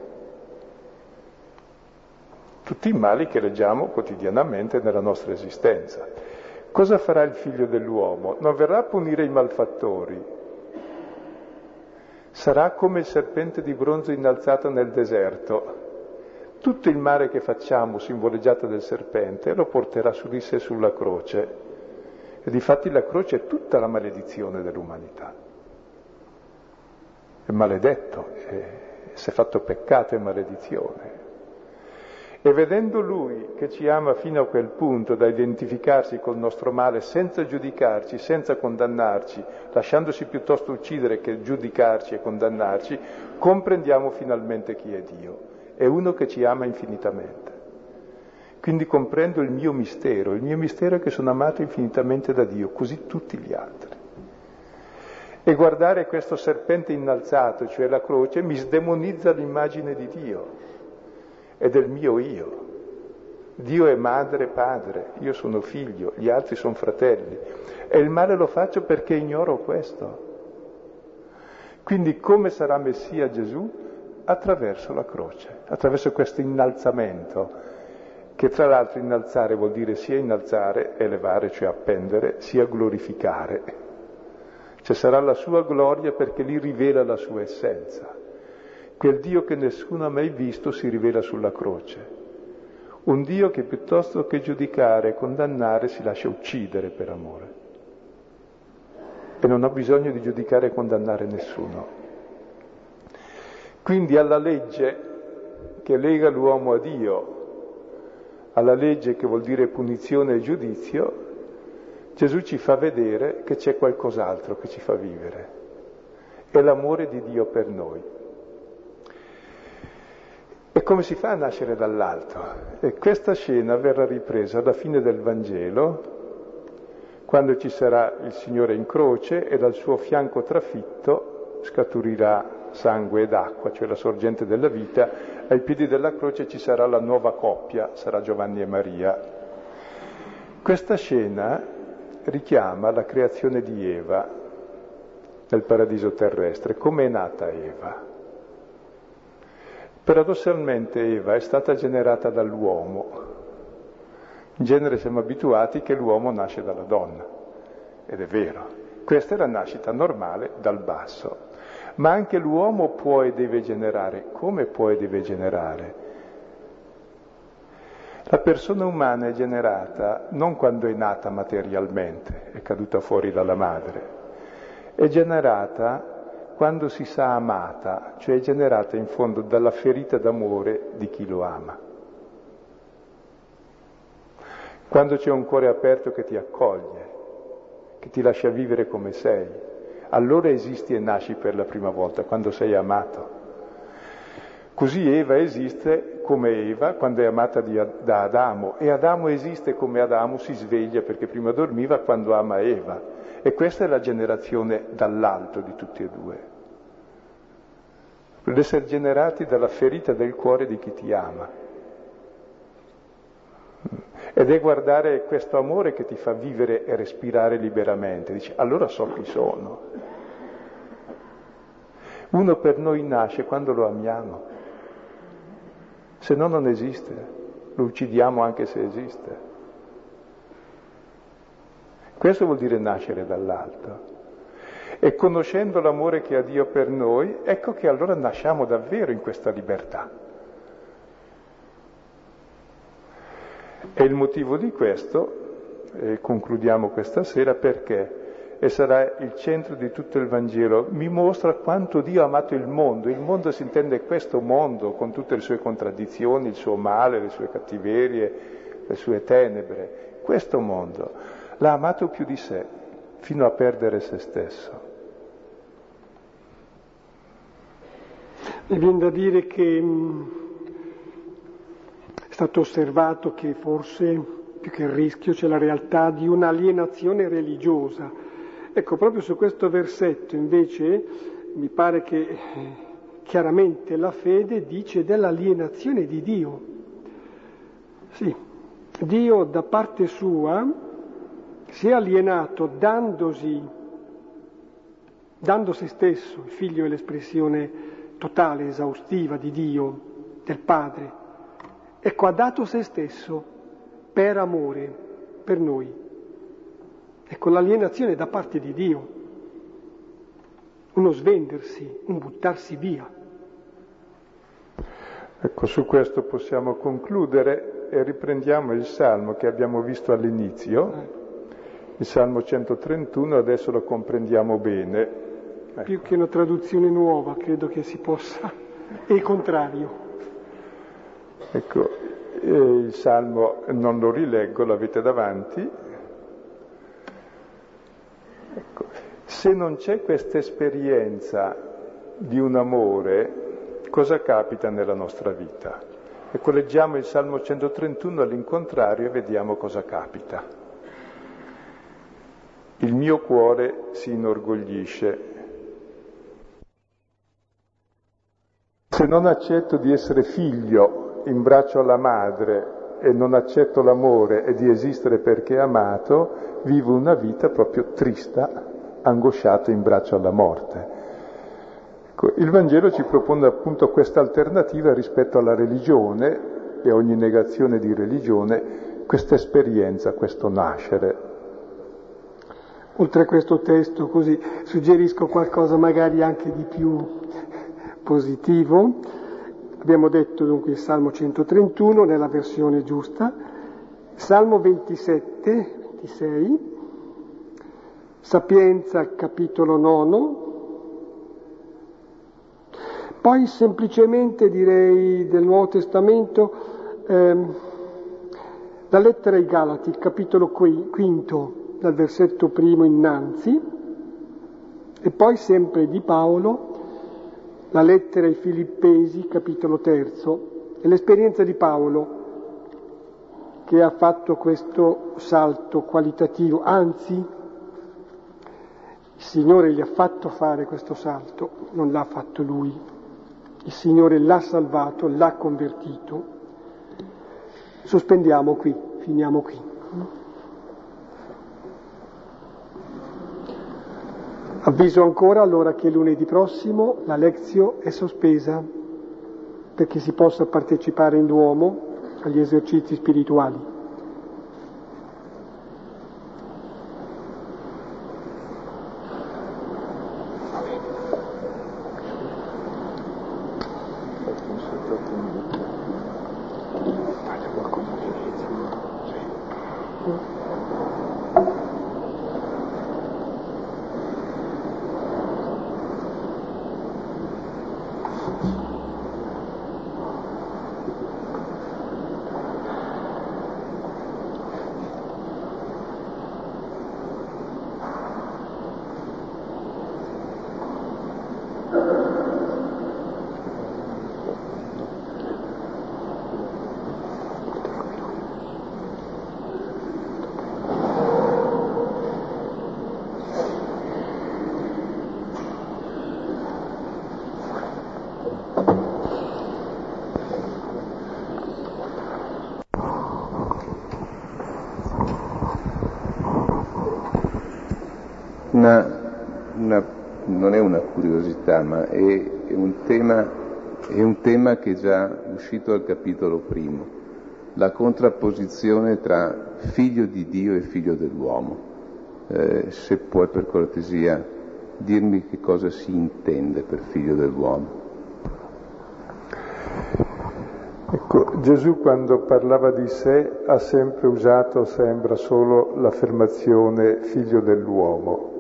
B: Tutti i mali che leggiamo quotidianamente nella nostra esistenza. Cosa farà il figlio dell'uomo? Non verrà a punire i malfattori, sarà come il serpente di bronzo innalzato nel deserto. Tutto il male che facciamo, simboleggiato del serpente, lo porterà su di sé sulla croce. E difatti la croce è tutta la maledizione dell'umanità. È maledetto, è, si è fatto peccato e maledizione. E vedendo Lui che ci ama fino a quel punto da identificarsi col nostro male senza giudicarci, senza condannarci, lasciandosi piuttosto uccidere che giudicarci e condannarci, comprendiamo finalmente chi è Dio. È uno che ci ama infinitamente. Quindi comprendo il mio mistero, il mio mistero è che sono amato infinitamente da Dio, così tutti gli altri. E guardare questo serpente innalzato, cioè la croce, mi sdemonizza l'immagine di Dio è del mio io. Dio è madre e padre, io sono figlio, gli altri sono fratelli. E il male lo faccio perché ignoro questo. Quindi come sarà Messia Gesù? Attraverso la croce, attraverso questo innalzamento, che tra l'altro innalzare vuol dire sia innalzare, elevare, cioè appendere, sia glorificare. Cioè sarà la sua gloria perché lì rivela la sua essenza. Quel Dio che nessuno ha mai visto si rivela sulla croce. Un Dio che piuttosto che giudicare e condannare si lascia uccidere per amore. E non ha bisogno di giudicare e condannare nessuno. Quindi alla legge che lega l'uomo a Dio, alla legge che vuol dire punizione e giudizio, Gesù ci fa vedere che c'è qualcos'altro che ci fa vivere. È l'amore di Dio per noi. E come si fa a nascere dall'alto? E questa scena verrà ripresa alla fine del Vangelo, quando ci sarà il Signore in croce e dal suo fianco trafitto scaturirà sangue ed acqua, cioè la sorgente della vita, ai piedi della croce ci sarà la nuova coppia, sarà Giovanni e Maria. Questa scena richiama la creazione di Eva nel paradiso terrestre, come è nata Eva. Paradossalmente Eva è stata generata dall'uomo. In genere siamo abituati che l'uomo nasce dalla donna, ed è vero. Questa è la nascita normale dal basso. Ma anche l'uomo può e deve generare. Come può e deve generare? La persona umana è generata non quando è nata materialmente, è caduta fuori dalla madre, è generata quando si sa amata, cioè generata in fondo dalla ferita d'amore di chi lo ama. Quando c'è un cuore aperto che ti accoglie, che ti lascia vivere come sei, allora esisti e nasci per la prima volta, quando sei amato. Così Eva esiste come Eva quando è amata di, da Adamo e Adamo esiste come Adamo si sveglia perché prima dormiva quando ama Eva. E questa è la generazione dall'alto di tutti e due. L'essere generati dalla ferita del cuore di chi ti ama. Ed è guardare questo amore che ti fa vivere e respirare liberamente. Dici, allora so chi sono. Uno per noi nasce quando lo amiamo, se no non esiste, lo uccidiamo anche se esiste. Questo vuol dire nascere dall'alto. E conoscendo l'amore che ha Dio per noi, ecco che allora nasciamo davvero in questa libertà. E il motivo di questo, e concludiamo questa sera, perché, e sarà il centro di tutto il Vangelo, mi mostra quanto Dio ha amato il mondo. Il mondo si intende questo mondo, con tutte le sue contraddizioni, il suo male, le sue cattiverie, le sue tenebre. Questo mondo l'ha amato più di sé, fino a perdere se stesso.
A: Mi viene da dire che mh, è stato osservato che forse più che il rischio c'è la realtà di un'alienazione religiosa. Ecco, proprio su questo versetto invece mi pare che eh, chiaramente la fede dice dell'alienazione di Dio. Sì, Dio da parte sua si è alienato dandosi, dando se stesso, il figlio è l'espressione totale, esaustiva di Dio, del Padre. Ecco, ha dato se stesso per amore, per noi. Ecco, l'alienazione da parte di Dio, uno svendersi, un buttarsi via.
B: Ecco, su questo possiamo concludere e riprendiamo il salmo che abbiamo visto all'inizio, il salmo 131, adesso lo comprendiamo bene.
A: Ecco. Più che una traduzione nuova, credo che si possa, è il contrario.
B: Ecco, eh, il salmo non lo rileggo, l'avete davanti. Ecco, se non c'è questa esperienza di un amore, cosa capita nella nostra vita? Ecco, leggiamo il Salmo 131 all'incontrario e vediamo cosa capita. Il mio cuore si inorgoglisce. Se non accetto di essere figlio in braccio alla madre e non accetto l'amore e di esistere perché amato, vivo una vita proprio trista, angosciato in braccio alla morte. Ecco, il Vangelo ci propone appunto questa alternativa rispetto alla religione e ogni negazione di religione, questa esperienza, questo nascere.
A: Oltre a questo testo, così suggerisco qualcosa magari anche di più positivo. Abbiamo detto dunque il Salmo 131 nella versione giusta, Salmo 27, 26, Sapienza capitolo 9, poi semplicemente direi del Nuovo Testamento ehm, la lettera ai Galati, capitolo quinto, dal versetto primo innanzi, e poi sempre di Paolo, la lettera ai Filippesi, capitolo terzo, e l'esperienza di Paolo che ha fatto questo salto qualitativo, anzi il Signore gli ha fatto fare questo salto, non l'ha fatto lui. Il Signore l'ha salvato, l'ha convertito. Sospendiamo qui, finiamo qui. Avviso ancora allora che lunedì prossimo la lezione è sospesa perché si possa partecipare in Duomo agli esercizi spirituali.
C: una, una, non è una curiosità, ma è, è, un tema, è, un tema, che è già uscito al capitolo primo, la contrapposizione tra figlio di Dio e figlio dell'uomo. Eh, se puoi per cortesia dirmi che cosa si intende per figlio dell'uomo.
B: Ecco, Gesù quando parlava di sé ha sempre usato, sembra, solo l'affermazione figlio dell'uomo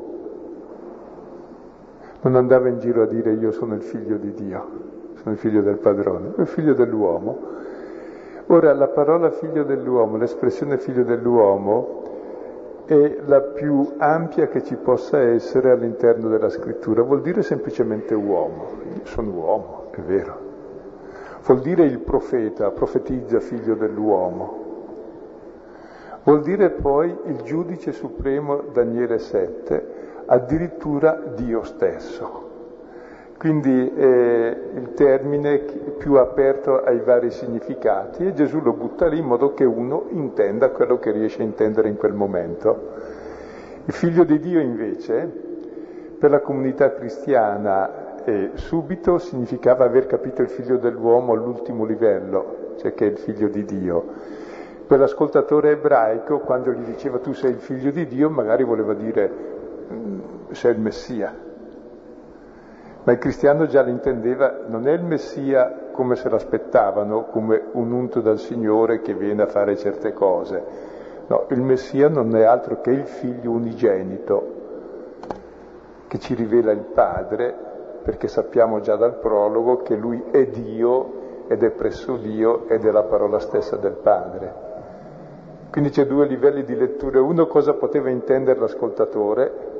B: non andava in giro a dire io sono il figlio di Dio, sono figlio del padrone, è figlio dell'uomo. Ora la parola figlio dell'uomo, l'espressione figlio dell'uomo è la più ampia che ci possa essere all'interno della scrittura, vuol dire semplicemente uomo, io sono uomo, è vero, vuol dire il profeta, profetizza figlio dell'uomo, vuol dire poi il giudice supremo Daniele 7, addirittura Dio stesso. Quindi è il termine più aperto ai vari significati e Gesù lo butta lì in modo che uno intenda quello che riesce a intendere in quel momento. Il figlio di Dio invece, per la comunità cristiana, eh, subito significava aver capito il figlio dell'uomo all'ultimo livello, cioè che è il figlio di Dio. quell'ascoltatore ebraico, quando gli diceva tu sei il figlio di Dio, magari voleva dire mm, sei il Messia. Ma il cristiano già l'intendeva, non è il Messia come se l'aspettavano, come un unto dal Signore che viene a fare certe cose. No, il Messia non è altro che il figlio unigenito che ci rivela il Padre, perché sappiamo già dal prologo che lui è Dio ed è presso Dio ed è la parola stessa del Padre. Quindi c'è due livelli di lettura, uno cosa poteva intendere l'ascoltatore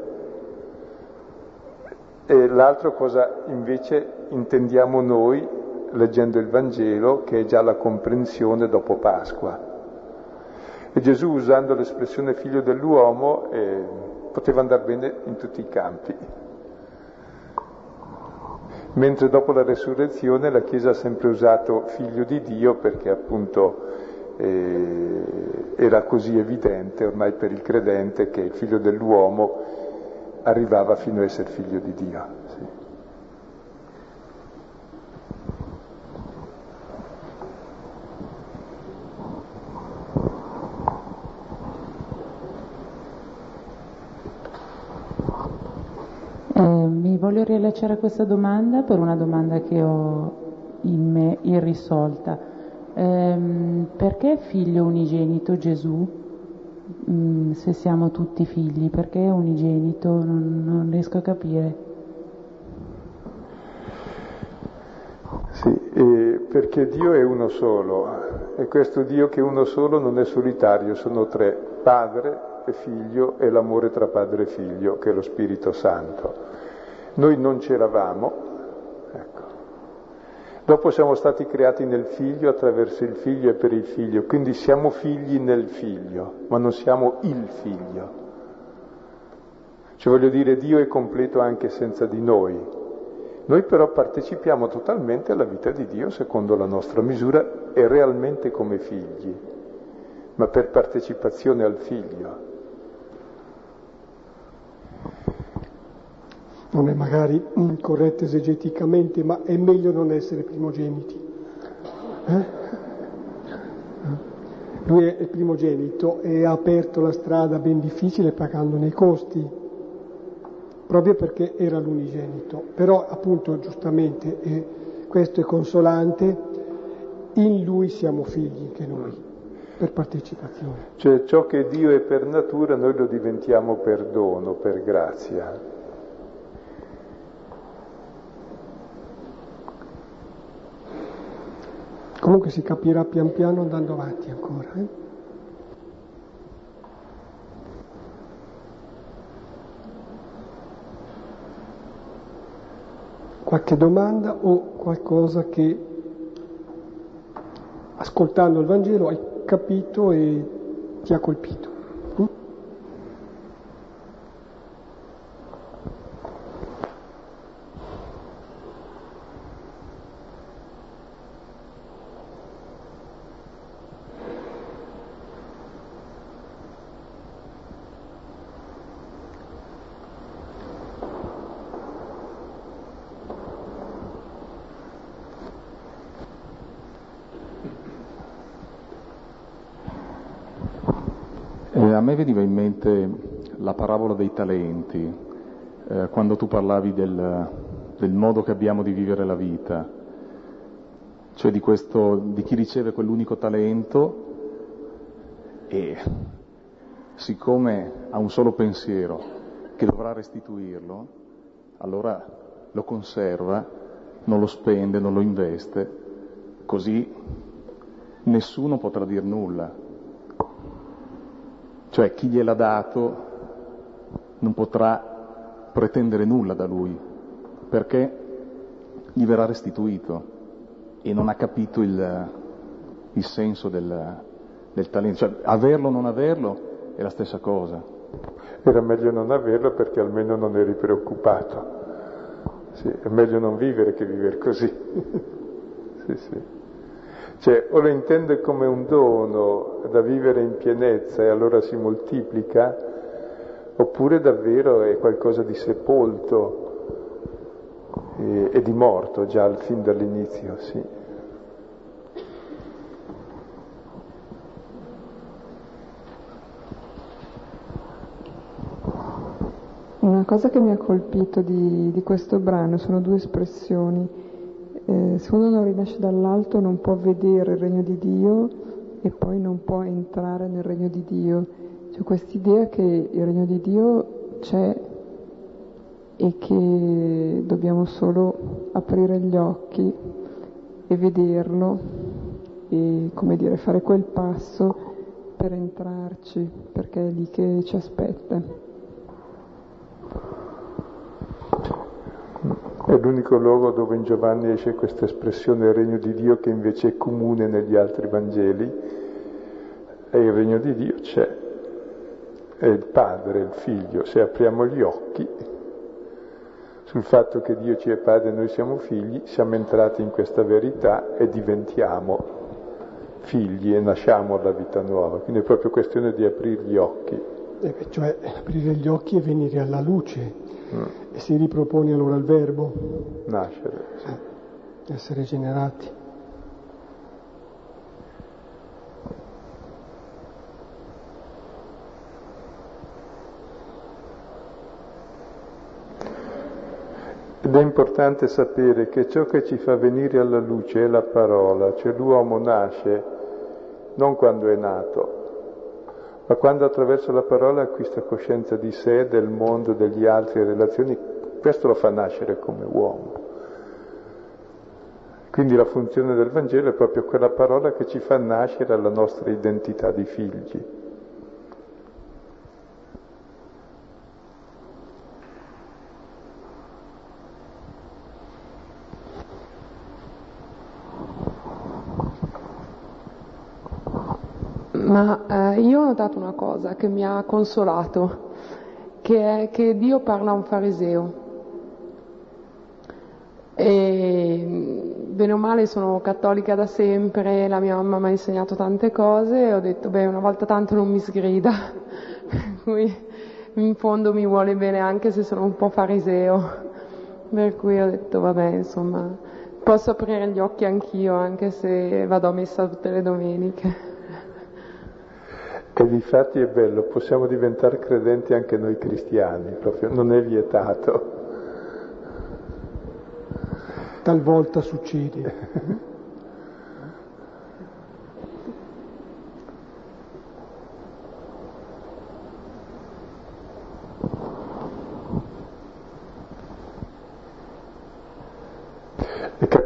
B: e l'altro cosa invece intendiamo noi leggendo il Vangelo, che è già la comprensione dopo Pasqua. E Gesù, usando l'espressione figlio dell'uomo, eh, poteva andare bene in tutti i campi. Mentre dopo la resurrezione la Chiesa ha sempre usato figlio di Dio perché appunto eh, era così evidente ormai per il credente che il figlio dell'uomo arrivava fino a essere figlio di Dio. Sì.
D: Eh, mi voglio riallacciare a questa domanda per una domanda che ho in me irrisolta. Eh, perché figlio unigenito Gesù? Mm, se siamo tutti figli, perché unigenito? Non, non riesco a capire.
B: Sì, eh, perché Dio è uno solo e questo Dio che è uno solo non è solitario, sono tre, padre e figlio e l'amore tra padre e figlio, che è lo Spirito Santo. Noi non c'eravamo, Dopo siamo stati creati nel figlio attraverso il figlio e per il figlio, quindi siamo figli nel figlio, ma non siamo il figlio. Cioè voglio dire, Dio è completo anche senza di noi. Noi però partecipiamo totalmente alla vita di Dio secondo la nostra misura e realmente come figli, ma per partecipazione al figlio.
A: Non è magari corretto esegeticamente, ma è meglio non essere primogeniti. Eh? Lui è primogenito e ha aperto la strada ben difficile pagandone i costi, proprio perché era l'unigenito. Però appunto giustamente eh, questo è consolante, in lui siamo figli anche noi, per partecipazione.
B: Cioè ciò che Dio è per natura noi lo diventiamo per dono, per grazia.
A: Comunque si capirà pian piano andando avanti ancora. Eh? Qualche domanda o qualcosa che ascoltando il Vangelo hai capito e ti ha colpito?
E: Me veniva in mente la parabola dei talenti, eh, quando tu parlavi del, del, modo che abbiamo di vivere la vita, cioè di, questo, di chi riceve quell'unico talento e siccome ha un solo pensiero che dovrà restituirlo, allora lo conserva, non lo spende, non lo investe, così nessuno potrà dir nulla. Cioè chi gliel'ha dato non potrà pretendere nulla da lui, perché gli verrà restituito e non ha capito il, il senso del, del talento. Cioè averlo o non averlo è la stessa cosa.
B: Era meglio non averlo perché almeno non eri preoccupato. Sì, è meglio non vivere che vivere così. sì, sì. Cioè, o lo intende come un dono da vivere in pienezza e allora si moltiplica, oppure davvero è qualcosa di sepolto e, e di morto già fin dall'inizio, sì.
F: Una cosa che mi ha colpito di, di questo brano sono due espressioni. Eh, se uno non rinasce dall'alto non può vedere il regno di Dio e poi non può entrare nel regno di Dio. C'è quest'idea che il regno di Dio c'è e che dobbiamo solo aprire gli occhi e vederlo e come dire fare quel passo per entrarci perché è lì che ci aspetta.
B: È l'unico luogo dove in Giovanni esce questa espressione il regno di Dio che invece è comune negli altri Vangeli. E il regno di Dio c'è, è il Padre, il Figlio. Se apriamo gli occhi sul fatto che Dio ci è Padre e noi siamo figli, siamo entrati in questa verità e diventiamo figli e nasciamo alla vita nuova. Quindi è proprio questione di aprire gli occhi.
A: Eh, cioè aprire gli occhi e venire alla luce Mm. E si ripropone allora il verbo.
B: Nascere.
A: Sì. Essere generati.
B: Ed è importante sapere che ciò che ci fa venire alla luce è la parola, cioè l'uomo nasce non quando è nato, ma quando attraverso la parola acquista coscienza di sé, del mondo, degli altri, delle relazioni, questo lo fa nascere come uomo. Quindi la funzione del Vangelo è proprio quella parola che ci fa nascere alla nostra identità di figli.
G: Ma eh, io ho notato una cosa che mi ha consolato, che è che Dio parla a un fariseo. E bene o male sono cattolica da sempre, la mia mamma mi ha insegnato tante cose e ho detto, beh, una volta tanto non mi sgrida, cui in fondo mi vuole bene anche se sono un po' fariseo. Per cui ho detto, vabbè, insomma, posso aprire gli occhi anch'io, anche se vado a messa tutte le domeniche.
B: E difatti è bello, possiamo diventare credenti anche noi cristiani, proprio non è vietato.
A: Talvolta succede.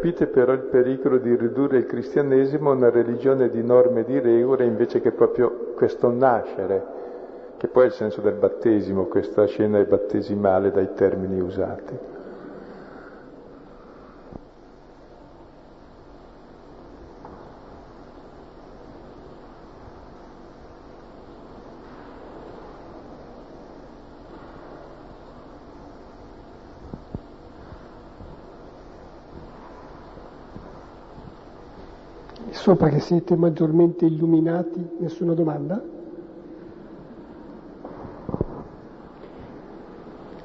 B: Capite però il pericolo di ridurre il cristianesimo a una religione di norme e di regole invece che proprio questo nascere, che poi è il senso del battesimo, questa scena è battesimale dai termini usati.
A: Sopra che siete maggiormente illuminati, nessuna domanda?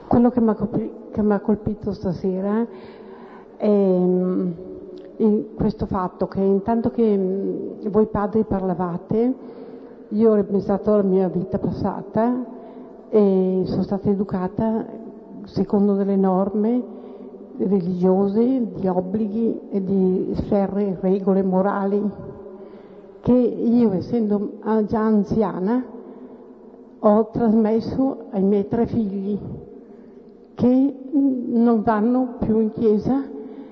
H: Quello che mi ha colpito, colpito stasera è mm, questo fatto che intanto che mm, voi padri parlavate, io ho ripensato alla mia vita passata e sono stata educata secondo delle norme religiose, di obblighi e di ferre regole morali che io, essendo già anziana, ho trasmesso ai miei tre figli che non vanno più in chiesa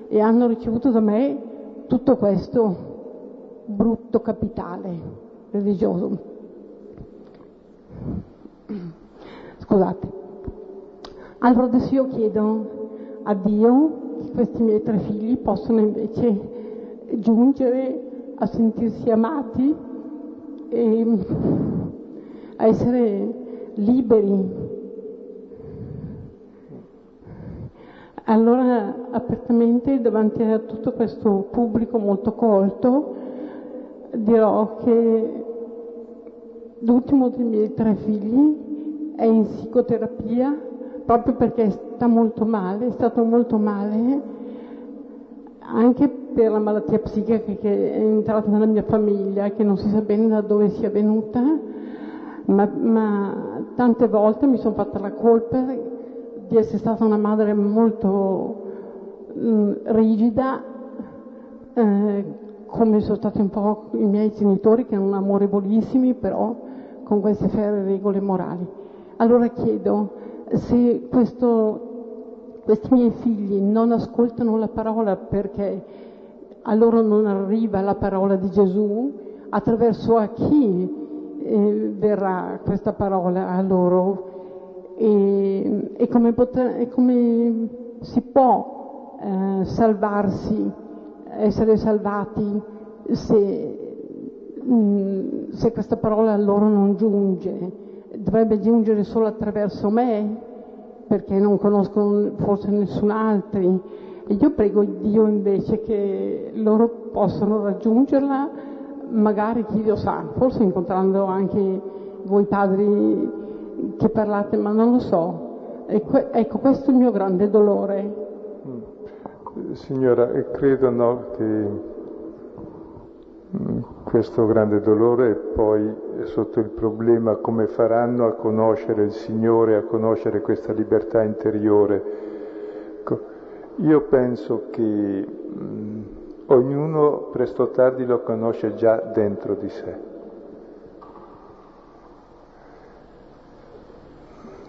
H: e hanno ricevuto da me tutto questo brutto capitale religioso. Scusate. Allora adesso io chiedo a Dio che questi miei tre figli possano invece giungere a sentirsi amati e a essere liberi. Allora apertamente davanti a tutto questo pubblico molto colto dirò che l'ultimo dei miei tre figli è in psicoterapia proprio perché sta molto male, è stato molto male, anche per la malattia psichica che è entrata nella mia famiglia, che non si sa bene da dove sia venuta, ma, ma tante volte mi sono fatta la colpa di essere stata una madre molto mh, rigida, eh, come sono stati un po' i miei genitori, che erano amorevolissimi, però con queste ferre regole morali. Allora chiedo se questo, questi miei figli non ascoltano la parola perché a loro non arriva la parola di Gesù, attraverso a chi eh, verrà questa parola a loro e, e, come, poter, e come, si può eh, salvarsi, essere salvati se, mh, mm, se questa parola a loro non giunge. Dovrebbe giungere solo attraverso me, perché non conoscono forse nessun altro. E io prego Dio invece che loro possano raggiungerla magari chi lo sa, forse incontrando anche voi padri che parlate, ma non lo so. Ecco, ecco questo è il mio grande dolore.
B: Mm. Signora, credo no, che mm, questo grande dolore poi sotto il problema come faranno a conoscere il Signore, a conoscere questa libertà interiore. Io penso che mm, ognuno presto o tardi lo conosce già dentro di sé.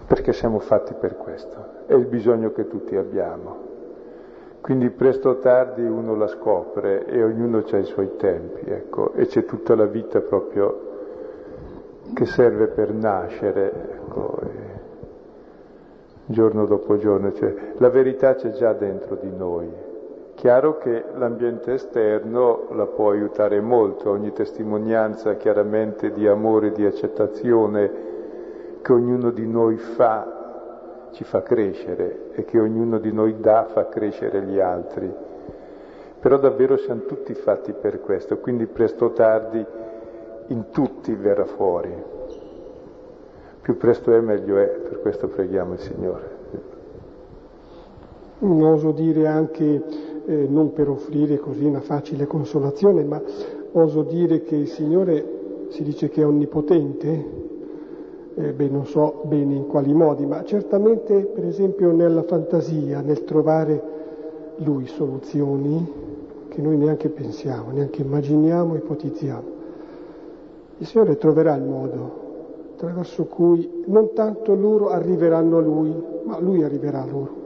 B: Perché siamo fatti per questo, è il bisogno che tutti abbiamo. Quindi presto o tardi uno la scopre e ognuno ha i suoi tempi, ecco, e c'è tutta la vita proprio che serve per nascere, ecco, giorno dopo giorno, cioè, la verità c'è già dentro di noi, Chiaro che l'ambiente esterno la può aiutare molto, ogni testimonianza chiaramente di amore, di accettazione che ognuno di noi fa ci fa crescere e che ognuno di noi dà fa crescere gli altri. Però davvero siamo tutti fatti per questo, quindi presto o tardi in tutti verrà fuori. Più presto è meglio è, per questo preghiamo il Signore.
A: Oso dire anche eh, non per offrire così una facile consolazione, ma oso dire che il Signore si dice che è onnipotente, eh, beh, non so bene in quali modi, ma certamente per esempio nella fantasia, nel trovare Lui soluzioni che noi neanche pensiamo, neanche immaginiamo, ipotizziamo. Il Signore troverà il modo attraverso cui non tanto loro arriveranno a Lui, ma Lui arriverà a loro.